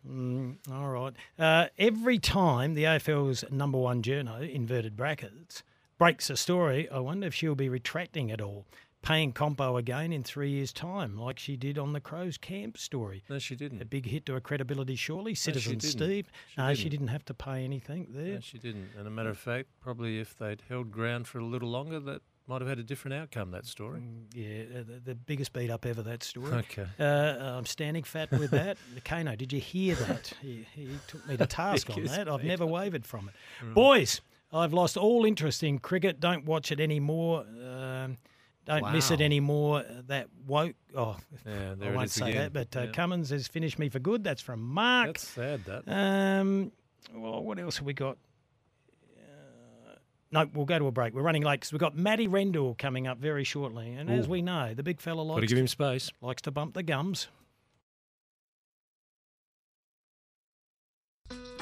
Mm, all right. Uh, every time the AFL's number one journo, inverted brackets, breaks a story, I wonder if she'll be retracting it all, paying compo again in three years' time, like she did on the Crows camp story. No, she didn't. A big hit to her credibility, surely. Citizen didn't. Steve. She no, she didn't. didn't have to pay anything there. No, she didn't. And a matter of fact, probably if they'd held ground for a little longer, that might have had a different outcome, that story. Yeah, uh, the, the biggest beat up ever, that story. Okay. Uh, I'm standing fat with that. [LAUGHS] Kano, did you hear that? He, he took me to [LAUGHS] task on that. I've never wavered from it. Boys, I've lost all interest in cricket. Don't watch it anymore. Um, don't miss it anymore. That woke. Oh, Yeah, I won't say again. that. But uh, Yeah. Cummins has finished me for good. That's from Mark. That's sad, that. Um, well, what else have we got? Uh, no, we'll go to a break. We're running late because we've got Matty Rendell coming up very shortly. And as we know, the big fella likes to give him space. likes to bump the gums.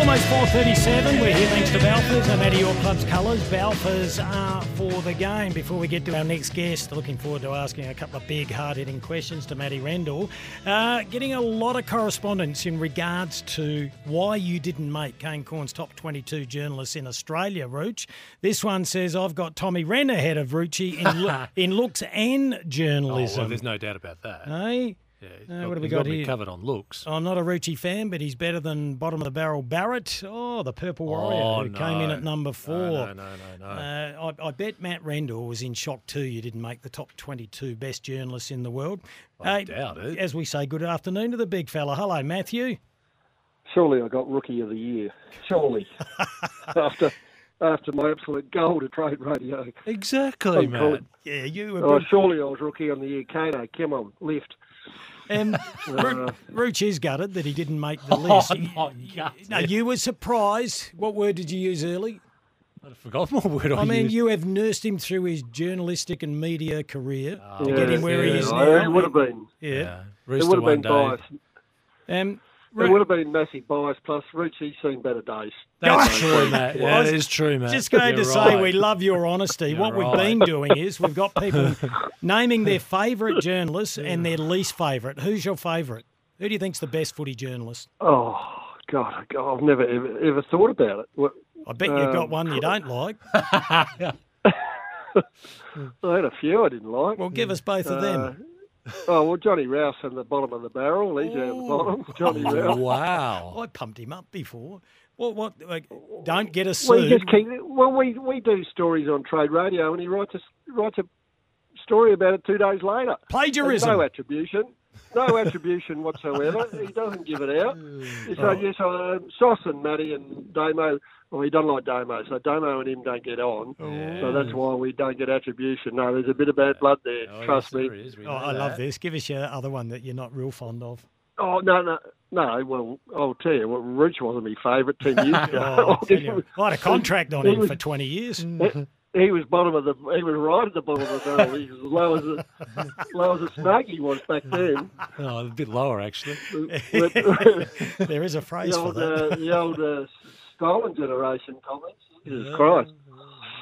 Almost 4.37. We're here thanks to Balfours. No matter your club's colours, Balfours are for the game. Before we get to our next guest, looking forward to asking a couple of big, hard-hitting questions to Matty Rendell. Uh, getting a lot of correspondence in regards to why you didn't make Kane Cornes' top 22 journalists in Australia, Rooch. This one says, I've got Tommy Wren ahead of Rucci in, lo- [LAUGHS] in looks and Oh, journalism. well, there's no doubt about that. Hey? Yeah, he's Uh, got- what have we he's got here? covered on looks. I'm not a Rucci fan, but he's better than bottom of the barrel Barrett. Oh, the Purple Warrior Oh, who came in at number four. no, no, no, no. Uh, I, I bet Matt Rendell was in shock too. You didn't make the top 22 best journalists in the world. I doubt it. As we say, good afternoon to the big fella. Hello, Matthew. Surely I got Rookie of the Year. Surely. [LAUGHS] after after my absolute gold at Trade Radio. Exactly, I'm Matt. calling- Yeah, you were Oh, surely I was Rookie on the Year. Kano, come on, lift. Um, [LAUGHS] Ru- Rooch is gutted that he didn't make the [LAUGHS] list. Oh, not gutted. No, you were surprised. What word did you use early? I forgot what word I, used. I mean, used. you have nursed him through his journalistic and media career to Yeah, get him where he is I- now. It would have been. Yeah. Yeah. It would have been day. bias. Um, It would have been massive bias. Plus, Richie's seen better days. That's true, Matt. Well, Yeah, I that true, Matt. Just going [LAUGHS] You're to say we love your honesty. what we've right. been doing is we've got people [LAUGHS] naming their favourite journalists and their least favourite. Who's your favourite? Who do you think's the best footy journalist? Oh God, God, I've never ever, ever thought about it. What, I bet you've Um, got one you don't like. [LAUGHS] I had a few I didn't like. Well, give us both of them. Oh well, Johnny Rouse in the bottom of the barrel. He's down the bottom. Johnny Rouse. [LAUGHS] Wow. [LAUGHS] I pumped him up before. What? What? Like, don't get us We sued. just keep well. We we do stories on Trade Radio, and he writes a writes a story about it two days later. There's Plagiarism. no attribution. No [LAUGHS] attribution whatsoever. He doesn't give it out. So yes, uh, Sauce and Matty and Damo Well, he doesn't like Domo, so Domo and him don't get on. So that's why we don't get attribution. No, there's a bit of bad blood there. trust me. Oh, I love this. Give us your other one that you're not real fond of. Oh no, no, no. Well, I'll tell you, well, Rooch wasn't my favourite ten years [LAUGHS] ago. Oh, [LAUGHS] I you, I had a contract on He him was- for 20 years. [LAUGHS] He, he was bottom of the. He was right at the bottom of the barrel. He was as low as a, low as a snake he was back then. Oh, a bit lower actually. there is a phrase the for that. Uh, the old uh, stolen generation comments. Jesus Christ.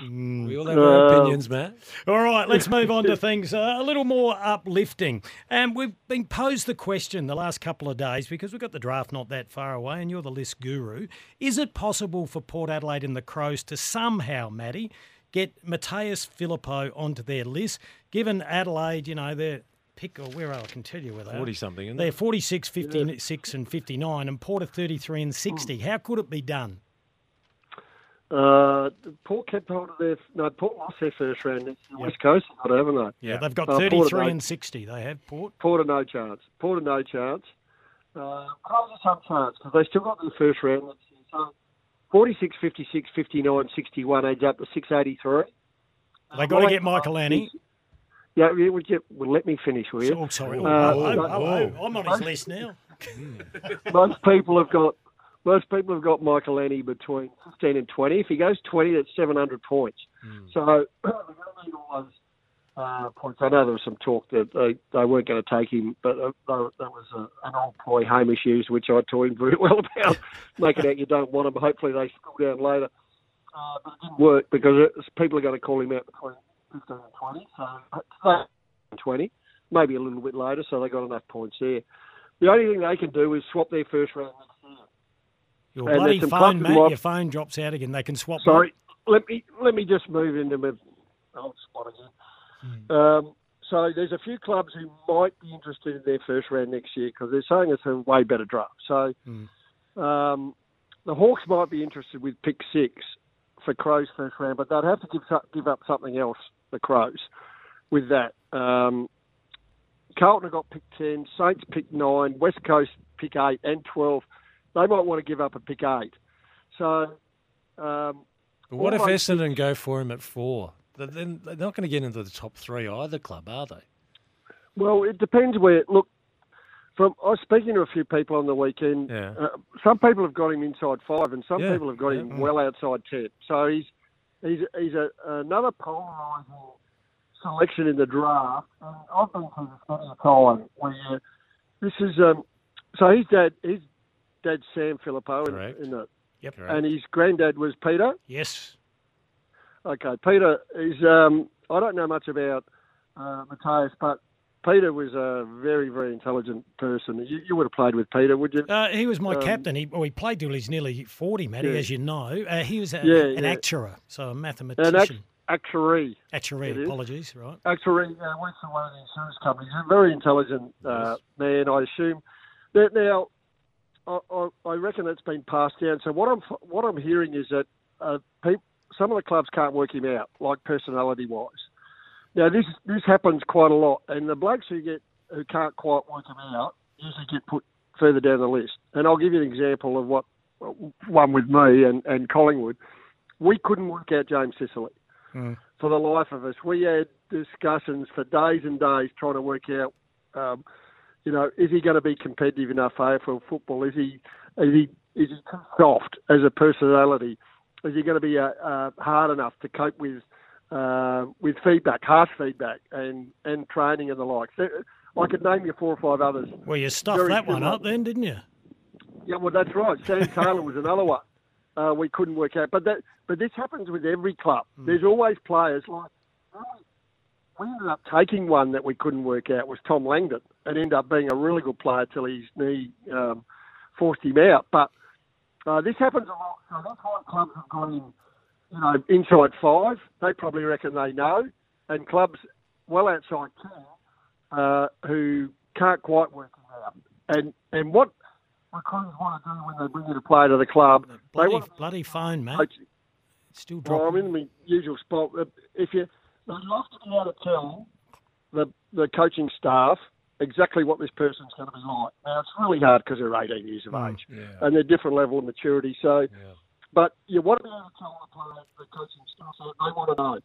We all have our Uh, opinions, Matt. All right, let's [LAUGHS] move on to things uh, a little more uplifting. And we've been posed the question the last couple of days because we've got the draft not that far away, and you're the list guru. Is it possible for Port Adelaide and the Crows to somehow, Matty, get Mattaes Phillipou onto their list, given Adelaide, you know, they're pick or where I can tell you where they are. 40 something, isn't They're 46, 56, and 59, and Port are 33 and Hmm. 60. How could it be done? Uh, Port kept hold of their. No, Port lost their first round. It's the West Coast, not haven't they? Yeah, they've got Uh, 33 have and 60. They have Port. Port are no chance. Port are no chance. Uh, Crows are some chance because they still got their first round. Let's see. So 46, 56, 59, 61 adds up to 683. They got to get Michalanney. Yeah, yeah we get, well, let me finish, will you? Oh, sorry. Uh, Oh, so- oh, oh, I'm on his list now. [LAUGHS] most people have got most people have got Michalanney between 15 and 20. If he goes 20, that's 700 points. So we're going to need all those uh, points. I know there was some talk that they, they weren't going to take him, but uh, that was a, an old ploy Hamish used, which I told him very [LAUGHS] well about. Make it out you don't want him. Hopefully they school down later. Uh, but it didn't work because people are going to call him out between 15 and 20. So uh, 20, maybe a little bit later, so they got enough points there. The only thing they can do is swap their first round. Your And bloody phone, mate. Your phone drops out again. They can swap. Sorry, let me let me just move into my old spot again. Um, so there's a few clubs who might be interested in their first round next year because they're saying it's a way better draft. So um, the Hawks might be interested with pick six for Crows first round, but they'd have to give give up something else. The Crows with that. Um, Carlton have got pick ten, Saints pick nine, West Coast pick eight and twelve. They might want to give up a pick eight. So. Um, what if Essendon go for him at four? Then they're not going to get into the top three either club, are they? Well, it depends where. Look, from I was speaking to a few people on the weekend. Yeah. Uh, some people have got him inside five, and some Yeah, people have got yeah. him well outside ten. So he's he's he's a, another polarising selection in the draft. And I've been through this many a time where this is um, so his dad his dad's Sam Phillipou in, Correct. in the Yep. and his granddad was Peter. Yes. Okay, Peter is. Um, I don't know much about uh, Mattaes, but Peter was a very, very intelligent person. You, you would have played with Peter, would you? Uh, he was my Um, captain. He, well, he played till he's nearly 40, Matty, Yeah. as you know. Uh, he was a, Yeah, an yeah. actuary, so a An mathematician. act- actuary. Actuary, apologies, right? Actuary uh, works for one of the insurance companies. A very intelligent uh, man, I assume. Now, now I, reckon it's been passed down. So what I'm what I'm hearing is that uh, peop some of the clubs can't work him out, like personality wise. Now this this happens quite a lot, and the blokes who get who can't quite work him out usually get put further down the list. And I'll give you an example of what one with me and, and Collingwood. We couldn't work out James Sicily for the life of us. We had discussions for days and days trying to work out, um, you know, is he going to be competitive enough for AFL football? Is he is he is he too soft as a personality? Is he going to be uh, uh, hard enough to cope with uh, with feedback, harsh feedback, and and training and the like? So, I could name you four or five others. Well, you stuffed Very that one similar. up then, didn't you? Yeah, well, that's right. Sam [LAUGHS] Taylor was another one. Uh, we couldn't work out, but that but this happens with every club. There's always players like we ended up taking one that we couldn't work out was Tom Langdon, and ended up being a really good player till his knee um, forced him out. But uh, this happens a lot. So that's why clubs have gone in, you know, inside five. They probably reckon they know, and clubs well outside ten uh, who can't quite work it out. And and what recruiters want to do when they bring in a player to the club, they Bloody, want to bloody phone, mate. coach. It's still Well, I'm in my usual spot. If you, they'd love to be able to tell the the coaching staff exactly what this person's going to be like. Now it's really hard because they're 18 years of mm, age Yeah. and they're different level of maturity. So But you want to be able to tell the player, the coaching staff, that they want to know,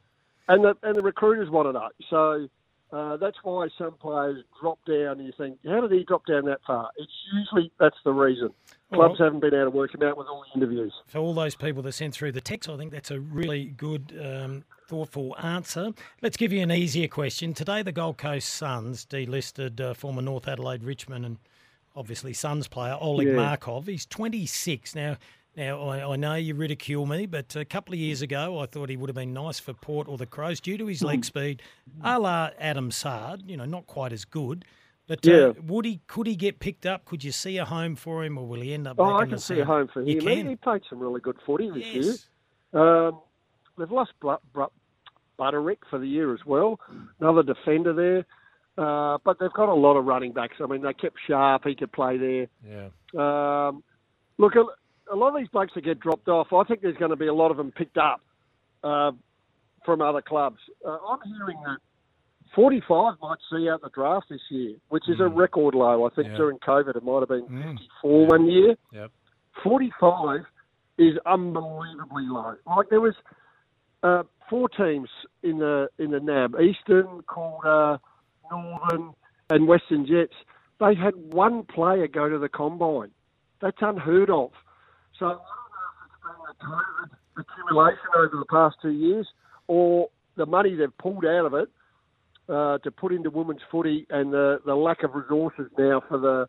and the and the recruiters want to know. So uh, that's why some players drop down. And you think, how did he drop down that far? It's usually that's the reason. Clubs Well- haven't been able to work him out with all the interviews. For all those people that sent through the text, I think that's a really good, um, thoughtful answer. Let's give you an easier question. Today, the Gold Coast Suns delisted uh, former North Adelaide, Richmond, and obviously Suns player Oleg Yeah. Markov. He's 26 now. Now I, I know you ridicule me, but a couple of years ago I thought he would have been nice for Port or the Crows due to his leg speed, a la Adam Saad. You know, not quite as good. But Yeah. uh, would he? Could he get picked up? Could you see a home for him, or will he end up? Oh, I can see a home for him. He, can. he played some really good footy this Yes. year. Um, they've lost Br- Br- Butterick for the year as well. Another defender there. Uh, but they've got a lot of running backs. I mean, they kept Sharp. He could play there. Yeah. Um, look, a, lot of these blokes that get dropped off, I think there's going to be a lot of them picked up uh, from other clubs. Uh, I'm hearing that 45 might see out the draft this year, which is a record low. I think during COVID it might have been 54 one year. Yep. 45 is unbelievably low. Like there was uh, four teams in the in the NAB: Eastern, Calder, Northern, and Western Jets. They had one player go to the combine. That's unheard of. So I don't know if it's been the COVID accumulation over the past two years, or the money they've pulled out of it uh, to put into women's footy, and the, the lack of resources now for the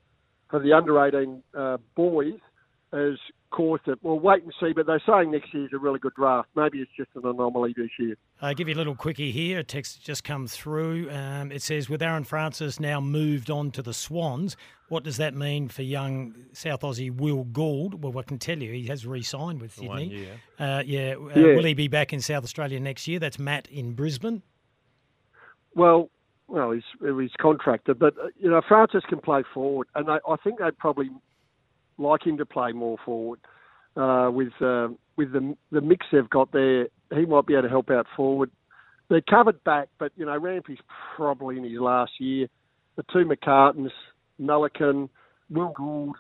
for the under eighteen uh, boys has caused it. We'll wait and see, but they're saying next year's a really good draft. Maybe it's just an anomaly this year. I'll give you a little quickie here. A text just come through. Um, it says, with Aaron Francis now moved on to the Swans, what does that mean for young South Aussie Will Gould? Well, I can tell you, he has re-signed with For one Sydney. year. Uh, yeah. Uh, Yeah. Will he be back in South Australia next year? That's Matt in Brisbane. Well, well, he's he's contracted, but uh, you know Francis can play forward, and they, I think they'd probably like him to play more forward uh, with uh, with the the mix they've got there. He might be able to help out forward. They're covered back, but you know Rampy's probably in his last year. The two McCartins, Melican, Will Gould.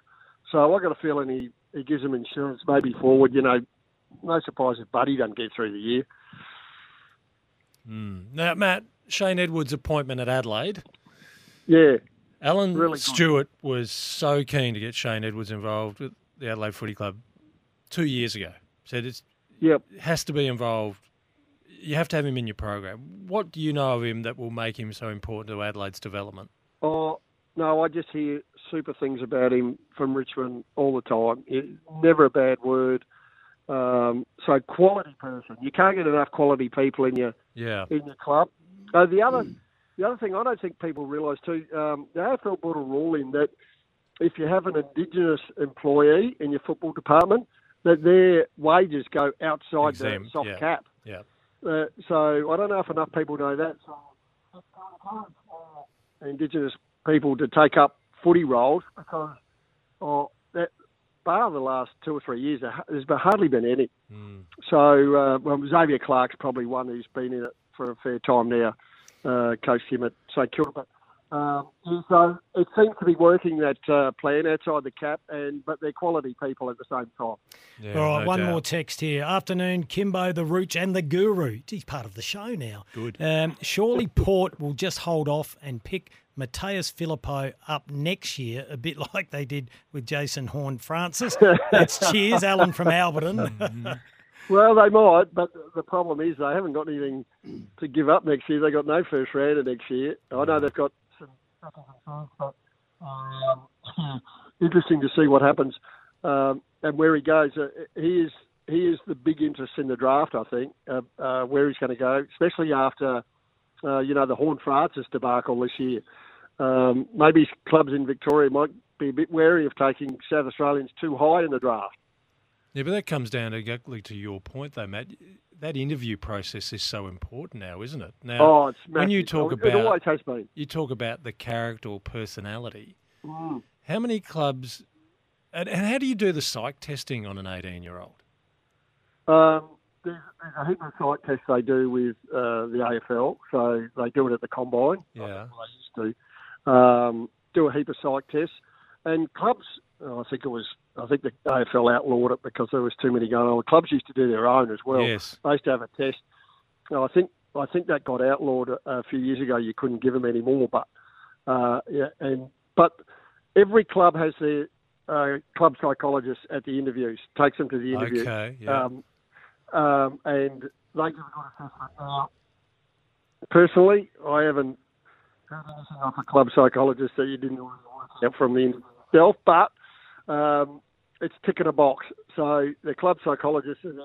So I got a feeling he, he gives them insurance maybe forward. You know, no surprise if Buddy doesn't get through the year. Mm. Now, Matt, Shane Edwards' appointment at Adelaide. Yeah. Alan Really good. Stewart was so keen to get Shane Edwards involved with the Adelaide Footy Club two years ago. Said it's Yep. has to be involved. You have to have him in your program. What do you know of him that will make him so important to Adelaide's development? Oh no, I just hear super things about him from Richmond all the time. It, never a bad word. Um, so quality person. You can't get enough quality people in your Yeah. in your club. Uh, the other the other thing I don't think people realise too, um, the AFL put a rule in that if you have an Indigenous employee in your football department, that their wages go outside Exempt, the soft yeah. cap. Yeah. Uh, so I don't know if enough people know that. So it's Indigenous people to take up footy roles because oh, that, bar the last two or three years, there's hardly been any. So uh, well, Xavier Clarke's probably one who's been in it for a fair time now. Uh, coached him at St Kilda, but um, so it seems to be working that uh, plan outside the cap, and but they're quality people at the same time. All right, one more text here. Afternoon, Kimbo, the Rooch, and the Guru. He's part of the show now. Good. Um, surely Port will just hold off and pick Mattaes Phillipou up next year, a bit [LAUGHS] like they did with Jason Horne-Francis. [LAUGHS] That's cheers, Alan from Alberton. [LAUGHS] Well, they might, but the problem is they haven't got anything to give up next year. They got no first rounder next year. I know they've got some but um, [CLEARS THROAT] interesting to see what happens um, and where he goes. Uh, he is he is the big interest in the draft. I think uh, uh, where he's going to go, especially after uh, you know the Horn Francis debacle this year. Um, maybe clubs in Victoria might be a bit wary of taking South Australians too high in the draft. Yeah, but that comes down exactly to your point, though, Matt. That interview process is so important now, isn't it? Now, Oh, it's when you talk It about always has been. you talk about the character or personality. Mm. How many clubs, and, and how do you do the psych testing on an eighteen-year-old? Um, there's, there's a heap of site tests they do with uh, the AFL, so they do it at the combine. Yeah. They used to um, do a heap of psych tests, and clubs. oh, I think it was I think the AFL outlawed it because there was too many going on. The clubs used to do their own as well. Yes. They used to have a test. Now, I think I think that got outlawed a, a few years ago. You couldn't give them any more, but uh, yeah, and but every club has their uh, club psychologist at the interviews, takes them to the interview. Okay, yeah. Um, um, and they give a good assessment. Now, personally, I haven't anything off a club psychologist that you didn't already work from the itself, but um, it's ticking a box. So the club psychologist is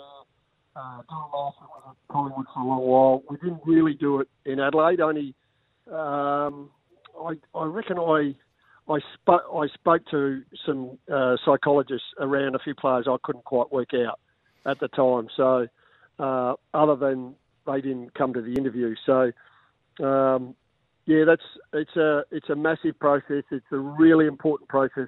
uh, last week was at Collingwood for a long while. We didn't really do it in Adelaide. Only um, I, I reckon I I spoke I spoke to some uh, psychologists around a few players I couldn't quite work out at the time. So uh, other than they didn't come to the interview, so um, yeah, that's it's a it's a massive process. It's a really important process,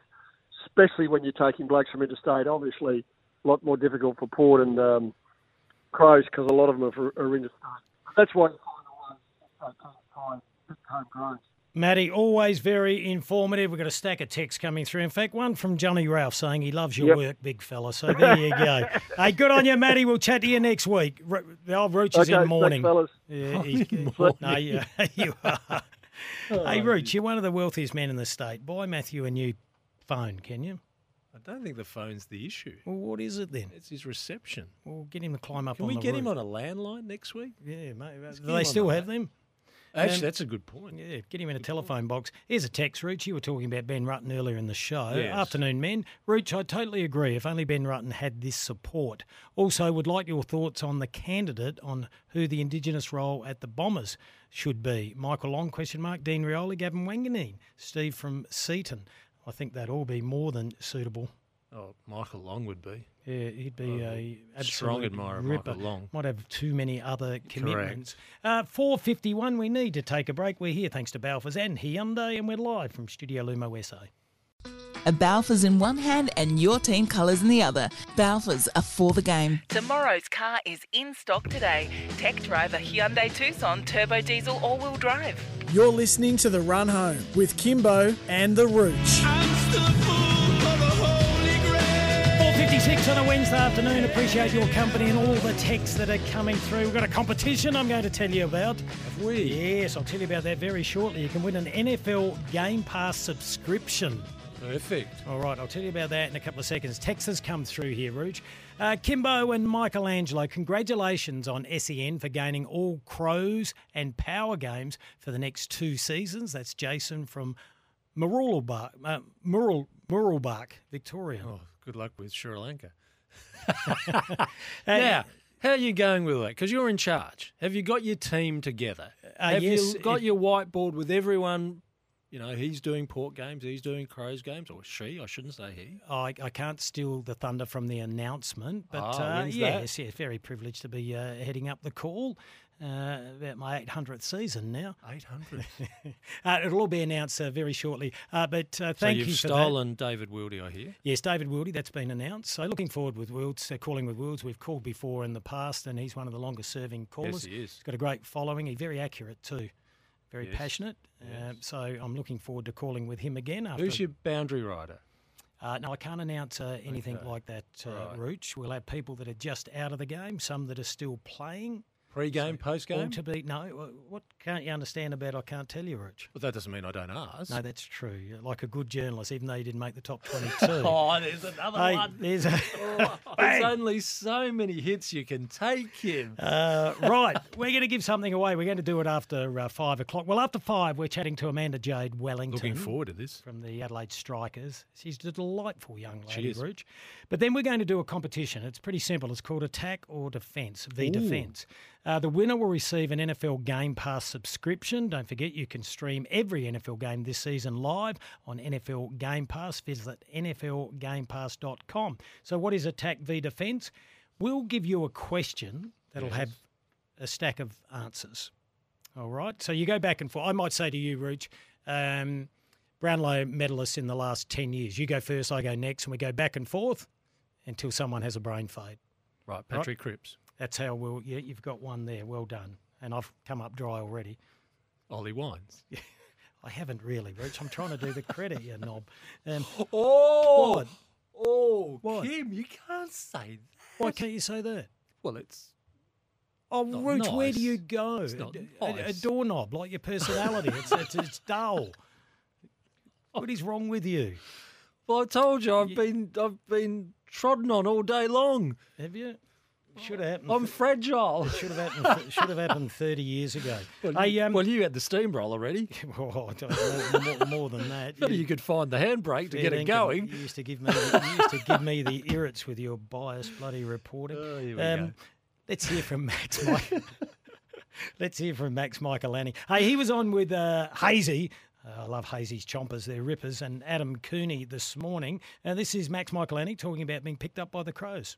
especially when you're taking blokes from interstate. Obviously, a lot more difficult for Port and um, Crows because a lot of them are, are interstate. That's why you find a way to try and homegrown. Matty, always very informative. We've got a stack of texts coming through. In fact, one from Johnny Ralph saying he loves your Yep. work, big fella. So there you go. [LAUGHS] hey, good on you, Matty. We'll chat to you next week. Ro- The old Rooch is Okay, in thanks, morning. fellas. Yeah, [LAUGHS] he's, no, you, [LAUGHS] you are. Oh, hey, Rooch, you're one of the wealthiest men in the state. Buy Matthew a new phone, can you? I don't think the phone's the issue. Well, what is it then? It's his reception. We'll get him to climb up Can on we get roof. him on a landline next week? Yeah, mate. Do they still the have la- them? Actually, Um, that's a good point. Yeah, get him in a telephone box. Here's a text, Rooch. You were talking about Ben Rutten earlier in the show. Yes. Afternoon, men. Rooch, I totally agree. If only Ben Rutten had this support. Also, would like your thoughts on the candidate on who the Indigenous role at the Bombers should be. Michael Long, question mark. Dean Rioli, Gavin Wanganeen, Steve from Seaton. I think that'd all be more than suitable. Oh, Michael Long would be. Yeah, he'd be a Oh, strong admirer of ripper. Michael Long. Might have too many other commitments. Uh, Four fifty one. We need to take a break. We're here thanks to Balfours and Hyundai, and we're live from Studio Lumo SA. A Balfours in one hand and your team colours in the other. Balfours are for the game. Tomorrow's car is in stock today. Tech driver Hyundai Tucson turbo diesel all-wheel drive. You're listening to The Run Home with Kimbo and The Rooch. 456 on a Wednesday afternoon. Appreciate your company and all the texts that are coming through. We've got a competition I'm going to tell you about. Have we? Yes, I'll tell you about that very shortly. You can win an NFL Game Pass subscription. Perfect. All right, I'll tell you about that in a couple of seconds. Texts has come through here, Rooch. Uh, Kimbo and Michelangelo, congratulations on SEN for gaining all Crows and Power games for the next two seasons. That's Jason from Muralbach, uh, Mural, Victoria. Oh, good luck with Sri Lanka. Now, how are you going with that? Because you're in charge. Have you got your team together? Uh, Have yes, you got it- your whiteboard with everyone? You know, he's doing port games, he's doing crows games, or she, I shouldn't say he. I, I can't steal the thunder from the announcement, but Ah, uh, yes, yes, very privileged to be uh, heading up the call. Uh, about my 800th season now. 800. [LAUGHS] uh, it'll all be announced uh, very shortly. Uh, but uh, so thank you've you for that. stolen David Wildy, I hear. Yes, David Wildy, that's been announced. So looking forward with Wilds, uh, calling with Wilds. We've called before in the past, and he's one of the longest serving callers. Yes, he is. He's got a great following. He's very accurate too, very Yes, passionate. Uh, so I'm looking forward to calling with him again. After Who's your boundary rider? uh, no, I can't announce uh, anything Okay. like that, uh, Right. Rooch. We'll have people that are just out of the game, some that are still playing. Pre-game, All post-game? to be no. What can't you understand about? I can't tell you, Rooch. But that doesn't mean I don't ask. No, that's true. Like a good journalist, even though you didn't make the top [LAUGHS] twenty-two. Oh, there's another Hey, one. There's a, [LAUGHS] Oh, there's only so many hits you can take, Kim. Uh, right, [LAUGHS] we're going to give something away. We're going to do it after uh, five o'clock. Well, after five, we're chatting to Amanda Jade Wellington. Looking forward to this. From the Adelaide Strikers. She's a delightful young lady. Rooch. But then we're going to do a competition. It's pretty simple. It's called Attack or Defence, V Defence. Uh, the winner will receive an NFL Game Pass subscription. Don't forget, you can stream every NFL game this season live on NFL Game Pass. Visit NFLGamePass.com. So, what is Attack v Defence? We'll give you a question that'll Yes. have a stack of answers. All right. So you go back and forth. I might say to you, Rooch, um, Brownlow medalists in the last 10 years. You go first, I go next, and we go back and forth until someone has a brain fade. Right, Patrick Cripps. That's how we'll, yeah, you've got one there. Well done. And I've come up dry already. Ollie Wines. [LAUGHS] I haven't really, Rooch. I'm trying to do the credit, you knob. Um, [LAUGHS] Oh, what? Oh, Why? Kim, you can't say that. Why can't you say that? Well, it's Oh, Not Rooch, where do you go? It's not A- a, a doorknob, like your personality. it's, it's, it's [LAUGHS] dull. What is wrong with you? Well, I told you I've been I've been trodden on all day long. Have you? Should have happened. I'm fragile. It should have happened. should have happened [LAUGHS] thirty years ago. Well, Hey, you, um, well, you had the steamroll already. [LAUGHS] oh, I more, more than that. Maybe you could find the handbrake to get it going. You used to give me, the, you used to give me the irrits with your biased bloody reporting. Oh, here we Um, go. Let's hear from Max. Mike. [LAUGHS] let's hear from Max Michalanney. Hey, he was on with uh, Hazy. Uh, I love Hazy's chompers, they're rippers, and Adam Cooney this morning. And this is Max Michalanney talking about being picked up by the Crows.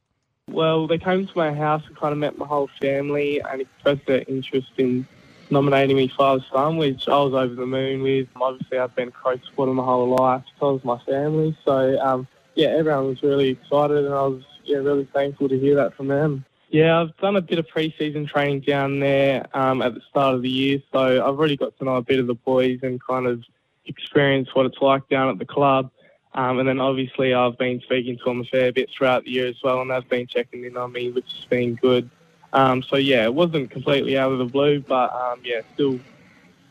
Well, they came to my house and kind of met my whole family and expressed their interest in nominating me father son, which I was over the moon with. Obviously, I've been a Crow supporter my whole life, so was my family. So, um, yeah, everyone was really excited, and I was yeah really thankful to hear that from them. Yeah, I've done a bit of pre-season training down there um, at the start of the year, so I've already got to know a bit of the boys and kind of experience what it's like down at the club. Um, and then obviously I've been speaking to them a fair bit throughout the year as well, and they've been checking in on me, which has been good. Um, so yeah, it wasn't completely out of the blue, but um, yeah, still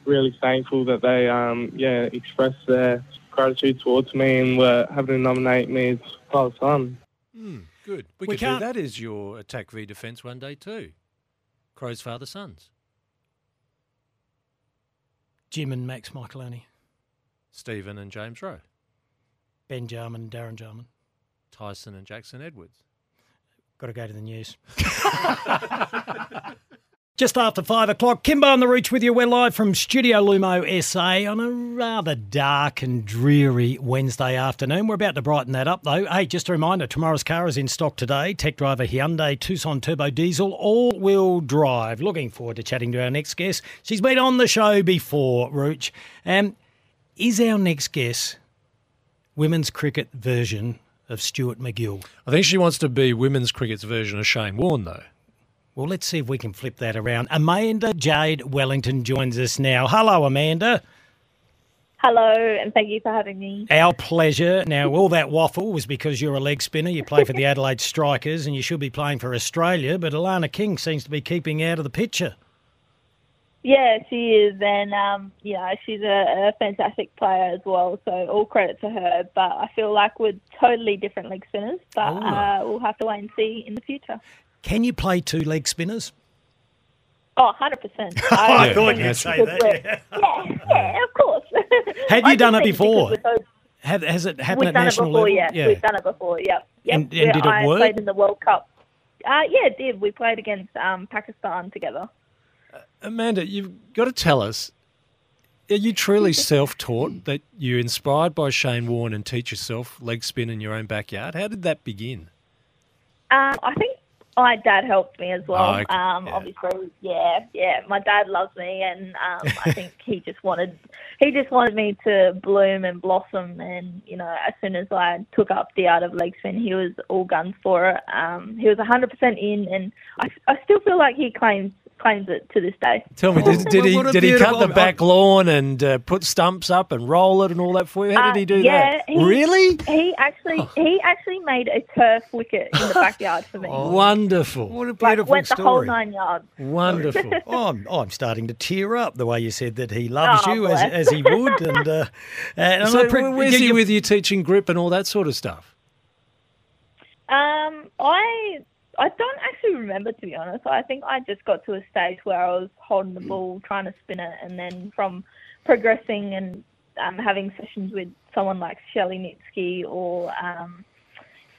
really thankful that they um, yeah expressed their gratitude towards me and were having to nominate me as father son. Hmm, good. We, We could can't- that as your attack v defence one day too. Crow's father sons. Jim and Max Michalanney, Stephen and James Rowe. Ben Jarman, Darren Jarman. Tyson and Jackson Edwards. Got to go to the news. [LAUGHS] Just after five o'clock, Kimbo on the Rooch with you. We're live from Studio Lumo SA on a rather dark and dreary Wednesday afternoon. We're about to brighten that up though. Hey, just a reminder tomorrow's car is in stock today. Tech driver Hyundai Tucson Turbo Diesel, all wheel drive. Looking forward to chatting to our next guest. She's been on the show before, Rooch. Um, is our next guest women's cricket version of Stuart MacGill? I think she wants to be women's cricket's version of Shane Warne, though. Well, let's see if we can flip that around. Amanda Jade Wellington joins us now. Hello, Amanda. Hello, and thank you for having me. Our pleasure. Now, all that waffle was because you're a leg spinner. You play for the [LAUGHS] Adelaide Strikers and you should be playing for Australia, but Alana King seems to be keeping out of the picture. Yeah, she is, and um, you know she's a, a fantastic player as well. So all credit to her. But I feel like we're totally different leg spinners. But Oh. uh, we'll have to wait and see in the future. Can you play two leg spinners? Oh, 100%. [LAUGHS] I thought you'd say that, we're- Yeah, yeah, of course. Have [LAUGHS] you done it before? we're so- Have, has it happened We've at done national it before, level? Yeah, We've done it before, yep. yep. And- and did it I work? played in the World Cup. Uh, yeah, it did. We played against um, Pakistan together. Amanda, you've got to tell us are you truly [LAUGHS] self taught that you're inspired by Shane Warne and teach yourself leg spin in your own backyard? How did that begin? Um, I think my dad helped me as well. Oh, okay. Um, obviously, yeah, yeah. My dad loves me, and um, I think [LAUGHS] he just wanted he just wanted me to bloom and blossom. And you know, as soon as I took up the art of leg spin, he was all guns for it. Um, he was hundred percent in, and I, I still feel like he claims claims it to this day. Tell me, did, did he did he cut the back lawn and uh, put stumps up and roll it and all that for you? How did he do Uh, yeah, that? He, really? He actually he actually made a turf wicket in the backyard for me. [LAUGHS] Wonderful. What a like beautiful went the whole nine yards. Wonderful. [LAUGHS] oh, I'm, oh, I'm starting to tear up the way you said that he loves Oh, you as, as he would. And, uh, [LAUGHS] and so I'm pre- where's you- he you- with you teaching grip and all that sort of stuff? Um, I I don't actually remember to be honest. I think I just got to a stage where I was holding the ball, trying to spin it, and then from progressing and um, having sessions with someone like Shelley Nitschke or um,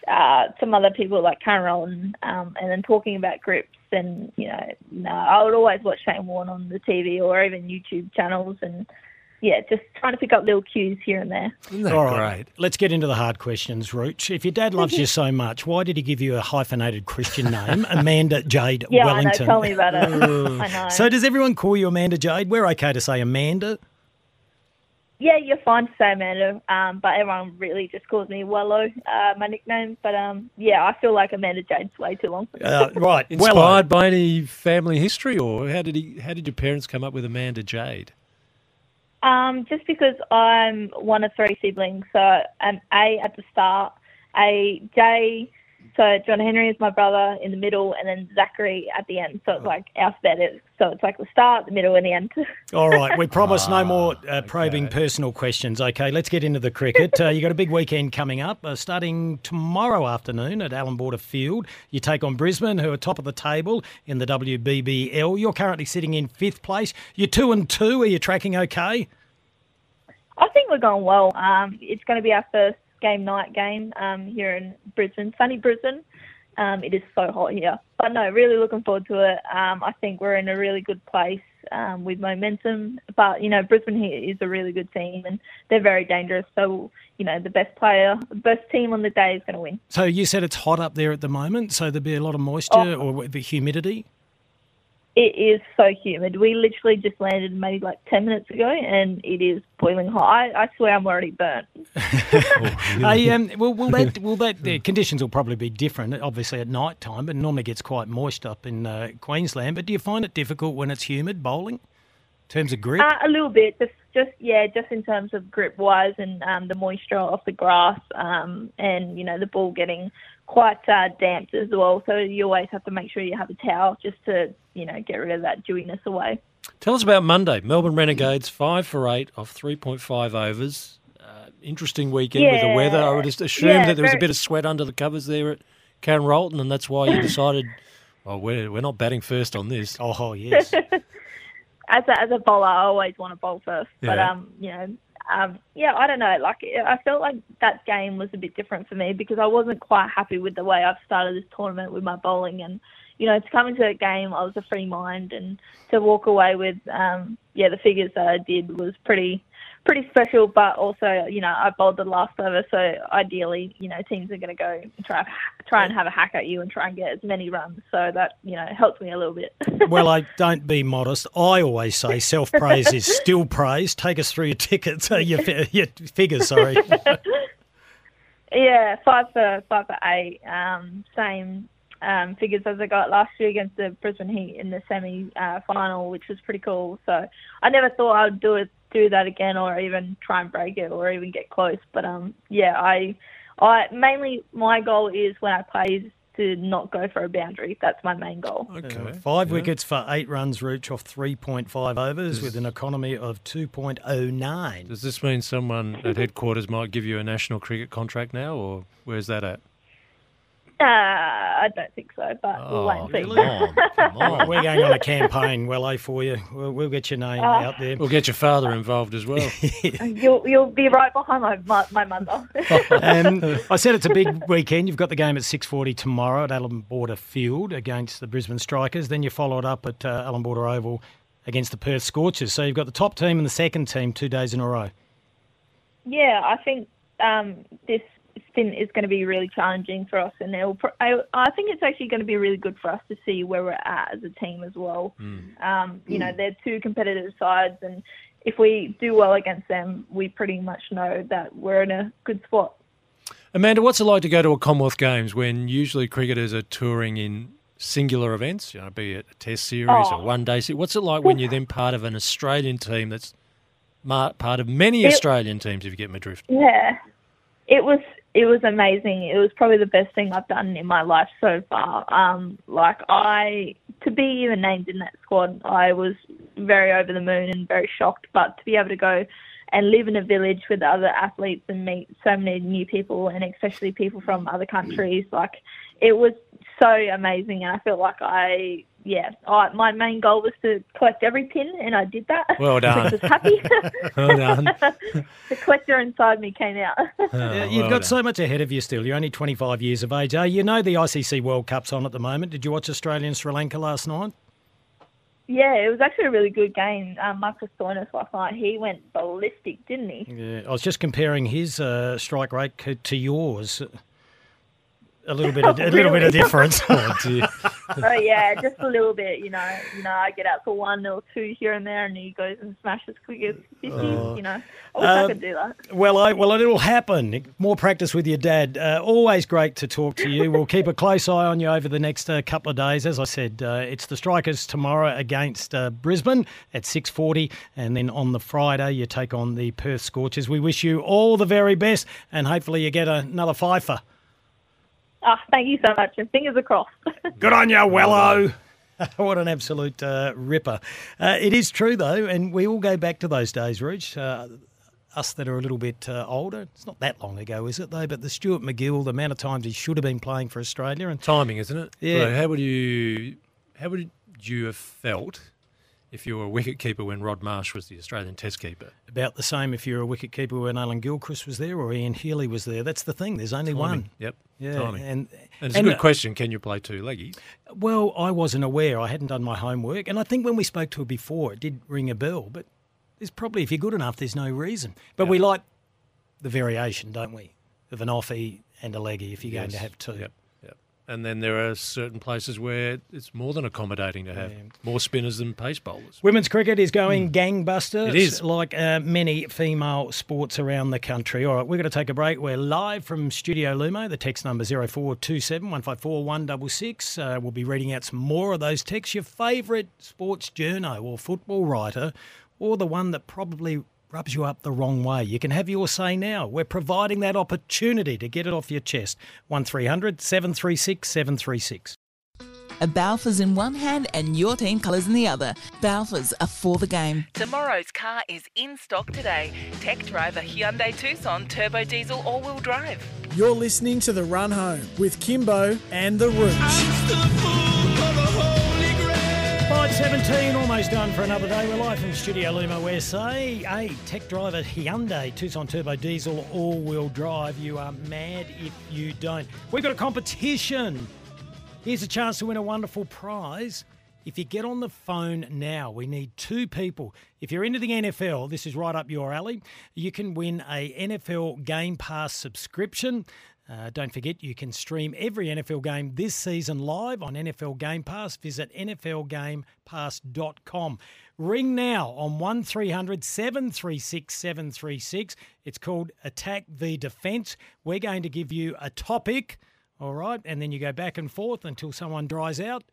uh, some other people like Karen Rolton, um, and then talking about grips. And you know, no, I would always watch Shane Warne on the TV or even YouTube channels, and yeah, just trying to pick up little cues here and there. Isn't that All right, great? let's get into the hard questions, Rooch. If your dad loves you so much, why did he give you a hyphenated Christian name, [LAUGHS] Amanda Jade Yeah, I know. Wellington? Tell me about it. I know. So does everyone call you Amanda Jade? We're okay to say Amanda. Yeah, you're fine to say Amanda, um, but everyone really just calls me Wello, uh, my nickname. But um, yeah, I feel like Amanda Jade's way too long. Uh, right, [LAUGHS] Inspired well, by any family history, or how did he? How did your parents come up with Amanda Jade? Um, just because I'm one of three siblings, so I'm A at the start, a J. So John Henry is my brother in the middle, and then Zachary at the end. So it's like alphabetic. So it's like the start, the middle, and the end. [LAUGHS] All right, we promise no more uh, probing personal questions. Okay, let's get into the cricket. Uh, you got a big weekend coming up, uh, starting tomorrow afternoon at Allan Border Field. You take on Brisbane, who are top of the table in the WBBL. You're currently sitting in fifth place. You're two and two. Are you tracking okay? I think we're going well. Um, it's going to be our first game night game um, here in Brisbane, sunny Brisbane. Um, it is so hot here, but no, really looking forward to it. Um, I think we're in a really good place um, with momentum, but you know Brisbane here is a really good team and they're very dangerous. So you know the best player, the best team on the day is going to win. So you said it's hot up there at the moment, so there'll be a lot of moisture or the humidity. It is so humid. We literally just landed maybe like 10 minutes ago and it is boiling hot. I, I swear I'm already burnt. [LAUGHS] Hey, um, [LAUGHS] well, will that will that the conditions will probably be different, obviously at night time, but it normally gets quite moist up in uh, Queensland. But do you find it difficult when it's humid bowling, in terms of grip? Uh, a little bit, just just yeah, just in terms of grip wise and um, the moisture off the grass, um, and you know the ball getting quite uh, damp as well. So you always have to make sure you have a towel just to you know get rid of that dewiness away. Tell us about Monday. Melbourne Renegades, five for eight off 3.5 overs. Uh, interesting weekend with the weather. I would just assume Yeah, that there was a bit of sweat under the covers there at Karen Rolton, and that's why you [LAUGHS] decided, oh, we're, we're not batting first on this. Oh, yes. [LAUGHS] as a as a bowler, I always want to bowl first. But um, you know, um, yeah, I don't know. Like I felt like that game was a bit different for me because I wasn't quite happy with the way I've started this tournament with my bowling, and you know, to come into that game, I was a free mind, and to walk away with um, yeah, the figures that I did was pretty pretty special. But also, you know, I bowled the last over, so ideally, you know, teams are going to go try try and have a hack at you and try and get as many runs. So that you know helps me a little bit. [LAUGHS] well, I don't be modest. I always say [LAUGHS] self praise is still praise. Take us through your tickets, uh, your, your figures. Sorry. [LAUGHS] Yeah, five for five for eight. Um, same um, figures as I got last year against the Brisbane Heat in the semi uh, final, which was pretty cool. So I never thought I'd do it, do that again, or even try and break it, or even get close. But um, yeah, I, I mainly my goal is when I play is to not go for a boundary. That's my main goal. Uh, five wickets for eight runs, Rooch, off 3.5 overs with an economy of 2.09. Does this mean someone at headquarters might give you a national cricket contract now, or where's that at? Uh, I don't think so, but we'll wait and see. [LAUGHS] We're going on a campaign, well, eh, for you. We'll, we'll get your name Uh, out there. We'll get your father involved as well. [LAUGHS] you'll you'll be right behind my my, my mother. [LAUGHS] um, I said it's a big weekend. You've got the game at 6.40 tomorrow at Allan Border Field against the Brisbane Strikers. Then you follow it up at uh, Allan Border Oval against the Perth Scorchers. So you've got the top team and the second team two days in a row. Yeah, I think um, this stint is going to be really challenging for us, and it'll, pro- I, I think it's actually going to be really good for us to see where we're at as a team as well. Um, you know, they're two competitive sides, and if we do well against them, we pretty much know that we're in a good spot. Amanda, what's it like to go to a Commonwealth Games when usually cricketers are touring in singular events, you know, be it a test series Oh. or one day series? What's it like when you're then part of an Australian team that's part of many It- Australian teams, if you get my drift? Yeah, it was it was amazing. It was probably the best thing I've done in my life so far. Um, like I to be even named in that squad, I was very over the moon and very shocked. But to be able to go and live in a village with other athletes and meet so many new people, and especially people from other countries, like it was so amazing. And I felt like I yeah, I, my main goal was to collect every pin, and I did that. Well [LAUGHS] done. Which was happy. [LAUGHS] Well done. [LAUGHS] the collector inside me came out. Yeah, you've got so much ahead of you still. You're only 25 years of age. Uh, you know the ICC World Cup's on at the moment. Did you watch Australia and Sri Lanka last night? Yeah, it was actually a really good game. Um, Marcus Stoinis last night, he went ballistic, didn't he? Yeah, I was just comparing his uh, strike rate to yours. A little bit, of, a little bit of difference. [LAUGHS] oh dear. [LAUGHS] oh yeah, just a little bit. You know, you know, I get out for one or two here and there, and he goes and smashes quick as fifty. Oh. You know, I wish I Um, could do that. Well, I, well, it'll happen. More practice with your dad. Uh, always great to talk to you. We'll keep a close eye on you over the next uh, couple of days. As I said, uh, it's the Strikers tomorrow against uh, Brisbane at six forty, and then on the Friday you take on the Perth Scorchers. We wish you all the very best, and hopefully you get another fifer. Ah, thank you so much, and fingers across. [LAUGHS] Good on you, Wello. [LAUGHS] what an absolute uh, ripper. Uh, it is true, though, and we all go back to those days, Rooch. Uh, us that are a little bit uh, older, it's not that long ago, is it, though? But the Stuart MacGill, the amount of times he should have been playing for Australia. and Timing, isn't it? Yeah. So how would you how would you have felt if you were a wicket keeper when Rod Marsh was the Australian Test keeper? About the same if you were a wicket keeper when Alan Gilchrist was there or Ian Healy was there. That's the thing. There's only Timing. one. Yep. Yeah, Timing. and And it's and, a good uh, question. Can you play two leggies? Well, I wasn't aware. I hadn't done my homework, and I think when we spoke to her before, it did ring a bell. But there's probably, if you're good enough, there's no reason. But we like the variation, don't we, of an offie and a leggy if you're going to have two. Yep. And then there are certain places where it's more than accommodating to have more spinners than pace bowlers. Women's cricket is going gangbusters. It is. Like uh, many female sports around the country. All right, we're going to take a break. We're live from Studio Lumo. The text number 0427 154 166. Uh, we'll be reading out some more of those texts. Your favourite sports journo or football writer, or the one that probably rubs you up the wrong way. You can have your say now. We're providing that opportunity to get it off your chest. 1300 736 736. A Balfour's in one hand and your team colours in the other. Balfour's are for the game. Tomorrow's car is in stock today. Tech driver Hyundai Tucson turbo diesel all-wheel drive. You're listening to The Run Home with Kimbo and The Rooch. 517, almost done for another day. We're live from Studio Lumo SA tech driver Hyundai Tucson Turbo Diesel all-wheel drive. You are mad if you don't. We've got a competition. Here's a chance to win a wonderful prize. If you get on the phone now, we need two people. If you're into the NFL, this is right up your alley. You can win a NFL Game Pass subscription. Uh, don't forget, you can stream every NFL game this season live on NFL Game Pass. Visit NFLGamePass.com. Ring now on 1300 736 736. It's called Attack v Defence. We're going to give you a topic, all right, and then you go back and forth until someone dries out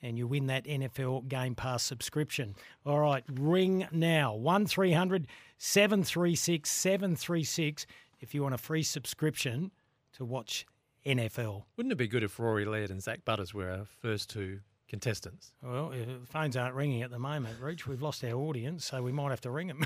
and you win that NFL Game Pass subscription. All right, ring now 1300 736 736 if you want a free subscription to watch NFL. Wouldn't it be good if Rory Laird and Zak Butters were our first two contestants? Well, the phones aren't ringing at the moment, Rooch. We've lost our audience, so we might have to ring them.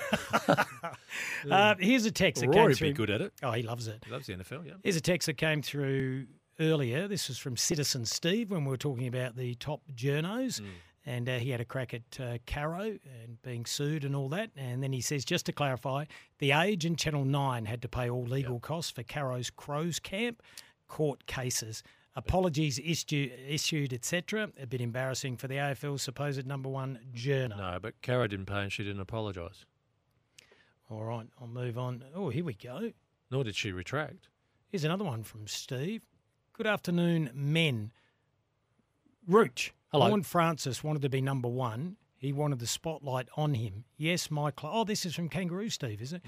[LAUGHS] uh, here's a text that Well, came through. be good at it. Oh, he loves it. He loves the NFL, yeah. Here's a text that came through earlier. This was from Citizen Steve when we were talking about the top journos. Mm. And uh, he had a crack at uh, Caro and being sued and all that. And then he says, just to clarify, The Age and Channel 9 had to pay all legal costs for Caro's Crows Camp court cases. Apologies issued, issued etc. A bit embarrassing for the AFL's supposed number one journo. No, but Caro didn't pay and she didn't apologise. All right, I'll move on. Oh, here we go. Nor did she retract. Here's another one from Steve. Good afternoon, men. Rooch. Hello. Francis wanted to be number one. He wanted the spotlight on him. Yes, my club. Oh, this is from Kangaroo Steve, is it?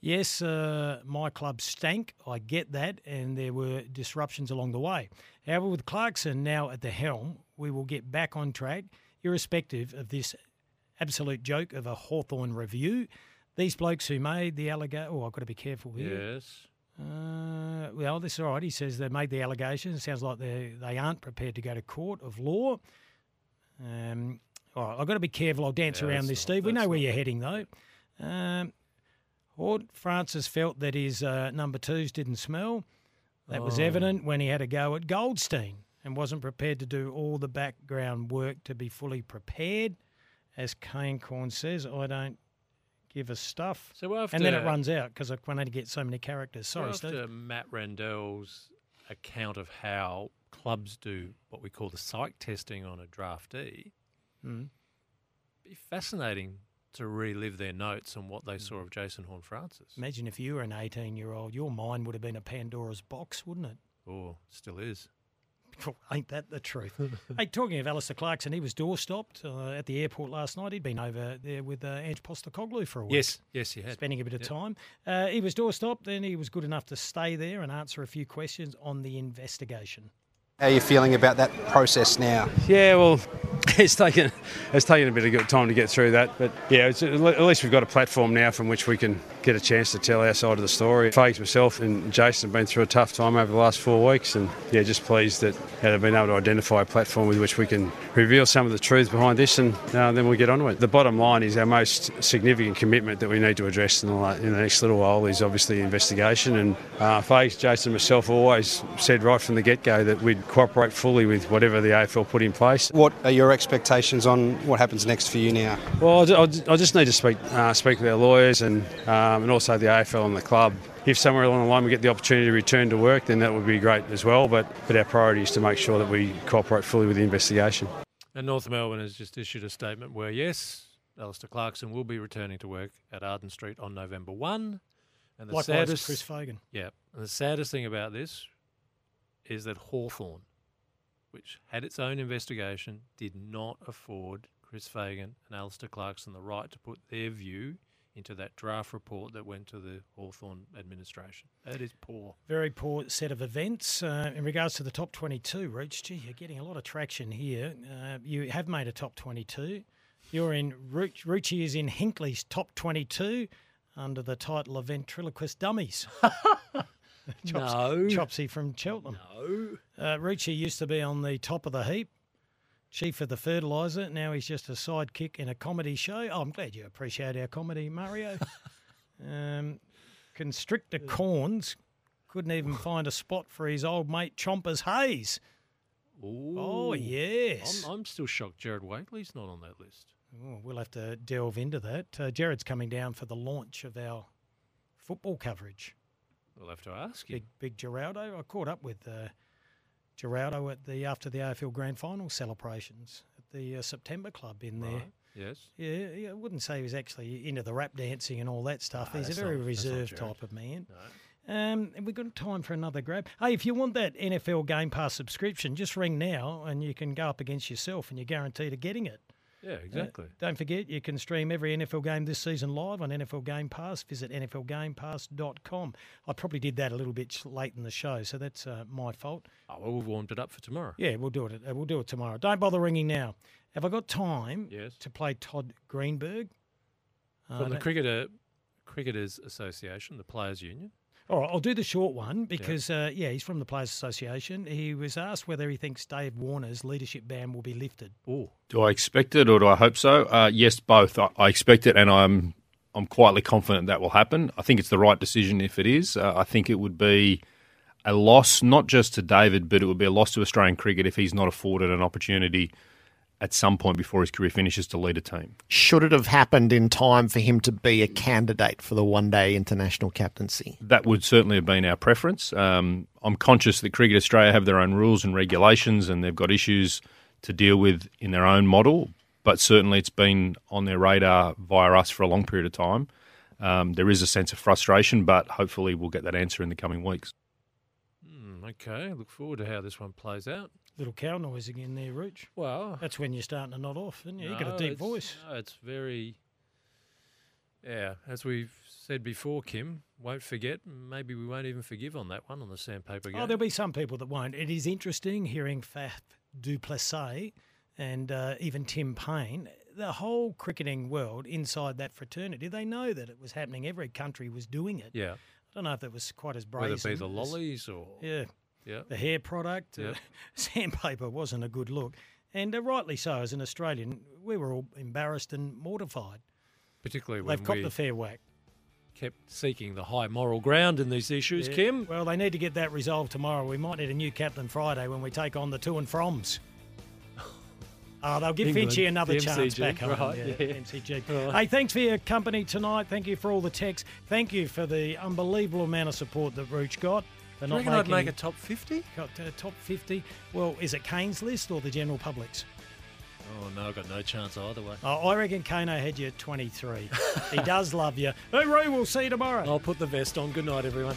Yes, uh, my club stank. I get that, and there were disruptions along the way. However, with Clarkson now at the helm, we will get back on track, irrespective of this absolute joke of a Hawthorn review. These blokes who made the allegation. Oh, I've got to be careful here. Yes. Uh, well, this is all right. He says they made the allegations. It sounds like they they aren't prepared to go to court of law. Um, all right, I've got to be careful. I'll dance Yeah, around this, not- Steve. We know where you're heading, though. Um, Horne-Francis felt that his uh, number twos didn't smell. That was Oh. evident when he had a go at Goldstein and wasn't prepared to do all the background work to be fully prepared. As Kane Cornes says, I don't give a stuff. So after, and then it runs out because I can only get so many characters. so Sorry, after Steve. Matt Rendell's account of how clubs do what we call the psych testing on a draftee, Mm. be fascinating to relive their notes on what they Mm. saw of Jason Horne-Francis. Imagine if you were an 18 year old, your mind would have been a Pandora's box, wouldn't it? Oh, still is. Ain't that the truth? [LAUGHS] hey, talking of Alastair Clarkson, he was door stopped uh, at the airport last night. He'd been over there with uh, Ange Postecoglou for a week. Yes, yes, he had. Spending a bit of Yep. time. Uh, he was door stopped, then he was good enough to stay there and answer a few questions on the investigation. How are you feeling about that process now? Yeah, well, [LAUGHS] it's taken it's taken a bit of good time to get through that, but yeah, at least we've got a platform now from which we can get a chance to tell our side of the story. Fages, myself, and Jason have been through a tough time over the last four weeks, and yeah, just pleased that yeah, they've been able to identify a platform with which we can reveal some of the truths behind this, and uh, then we'll get on with it. The bottom line is our most significant commitment that we need to address in the, in the next little while is obviously investigation. And uh, Jason, myself always said right from the get-go that we'd cooperate fully with whatever the AFL put in place. What are your expectations on what happens next for you now? Well, I just need to speak uh, speak with our lawyers and um, and also the AFL and the club. If somewhere along the line we get the opportunity to return to work, then that would be great as well. But but our priority is to make sure that we cooperate fully with the investigation. And North Melbourne has just issued a statement where yes, Alastair Clarkson will be returning to work at Arden Street on November one. And the Likewise, saddest, Chris Fagan. Yeah, and the saddest thing about this is that Hawthorn, which had its own investigation, did not afford Chris Fagan and Alastair Clarkson the right to put their view into that draft report that went to the Hawthorn administration. That is poor. Very poor set of events. Uh, in regards to the top 22, Rooch, gee, you're getting a lot of traction here. Uh, you have made a top 22. You're in, Rucci is in Hinkley's top 22 under the title of Ventriloquist Dummies. [LAUGHS] [LAUGHS] Chops, no. Chopsy from Cheltenham. No. Uh, Rucci used to be on the top of the heap chief of the fertiliser. Now he's just a sidekick in a comedy show. Oh, I'm glad you appreciate our comedy, Mario. [LAUGHS] um, Constrictor Cornes couldn't even [LAUGHS] find a spot for his old mate Chompers Hayes. Ooh, oh, yes. I'm, I'm, still shocked Gerard Whateley's not on that list. Oh, we'll have to delve into that. Uh, Gerard's coming down for the launch of our football coverage. We'll have to ask you. Big, big Geraldo. I caught up with uh, Geraldo at the after the AFL Grand Final celebrations at the uh, September Club in right. there. Yes. Yeah, yeah, I wouldn't say he was actually into the rap dancing and all that stuff. No, He's a very not, reserved type of man. No. Um, and we've got time for another grab. Hey, if you want that NFL Game Pass subscription, just ring now and you can go up against yourself and you're guaranteed of getting it. Yeah, exactly. Uh, don't forget, you can stream every NFL game this season live on NFL Game Pass. Visit NFLGamePass.com. I probably did that a little bit late in the show, so that's uh, my fault. Oh, well, we've warmed it up for tomorrow. Yeah, we'll do it. Uh, we'll do it tomorrow. Don't bother ringing now. Have I got time yes. to play Todd Greenberg? From uh, the Cricketer, Cricketers Association, the Players Union. All right, I'll do the short one because, yeah. Uh, yeah, he's from the Players Association. He was asked whether he thinks Dave Warner's leadership ban will be lifted. Oh, do I expect it or do I hope so? Uh, yes, both. I, I, expect it, and I'm I'm quietly confident that will happen. I think it's the right decision if it is. Uh, I think it would be a loss not just to David, but it would be a loss to Australian cricket if he's not afforded an opportunity at some point before his career finishes to lead a team. Should it have happened in time for him to be a candidate for the one day international captaincy? That would certainly have been our preference. Um, I'm conscious that Cricket Australia have their own rules and regulations and they've got issues to deal with in their own model, but certainly it's been on their radar via us for a long period of time. Um, there is a sense of frustration, but hopefully we'll get that answer in the coming weeks. Mm, okay, look forward to how this one plays out little cow noise again there, Rooch. Well, that's when you're starting to nod off, isn't you? No, You've got a deep voice. No, it's very. Yeah, as we've said before, Kim, won't forget. Maybe we won't even forgive on that one on the sandpaper game. Oh, there'll be some people that won't. It is interesting hearing Faf du Plessis and uh, even Tim Paine. The whole cricketing world inside that fraternity, they know that it was happening. Every country was doing it. Yeah. I don't know if that was quite as brazen. Whether it be the lollies or yeah, yeah. the hair product. Uh, [LAUGHS] sandpaper wasn't a good look. And uh, rightly so, as an Australian, we were all embarrassed and mortified. Particularly when They've copped the fair whack. Kept seeking the high moral ground in these issues, yeah. Kim. Well, they need to get that resolved tomorrow. We might need a new captain Friday when we take on the to and froms. Oh, [LAUGHS] they'll give England, another chance back home. Right, yeah, yeah. MCG. [LAUGHS] Right. Hey, thanks for your company tonight. Thank you for all the texts. Thank you for the unbelievable amount of support that Rooch got. They're not reckon I'd make a top 50? [LAUGHS] Got uh, top 50. Well, is it Kane's list or the general public's? Oh, no, I've got no chance either way. Oh, I reckon Kano had you at 23. he does love you. Hey, Ray, we'll see you tomorrow. I'll put the vest on. Good night, everyone.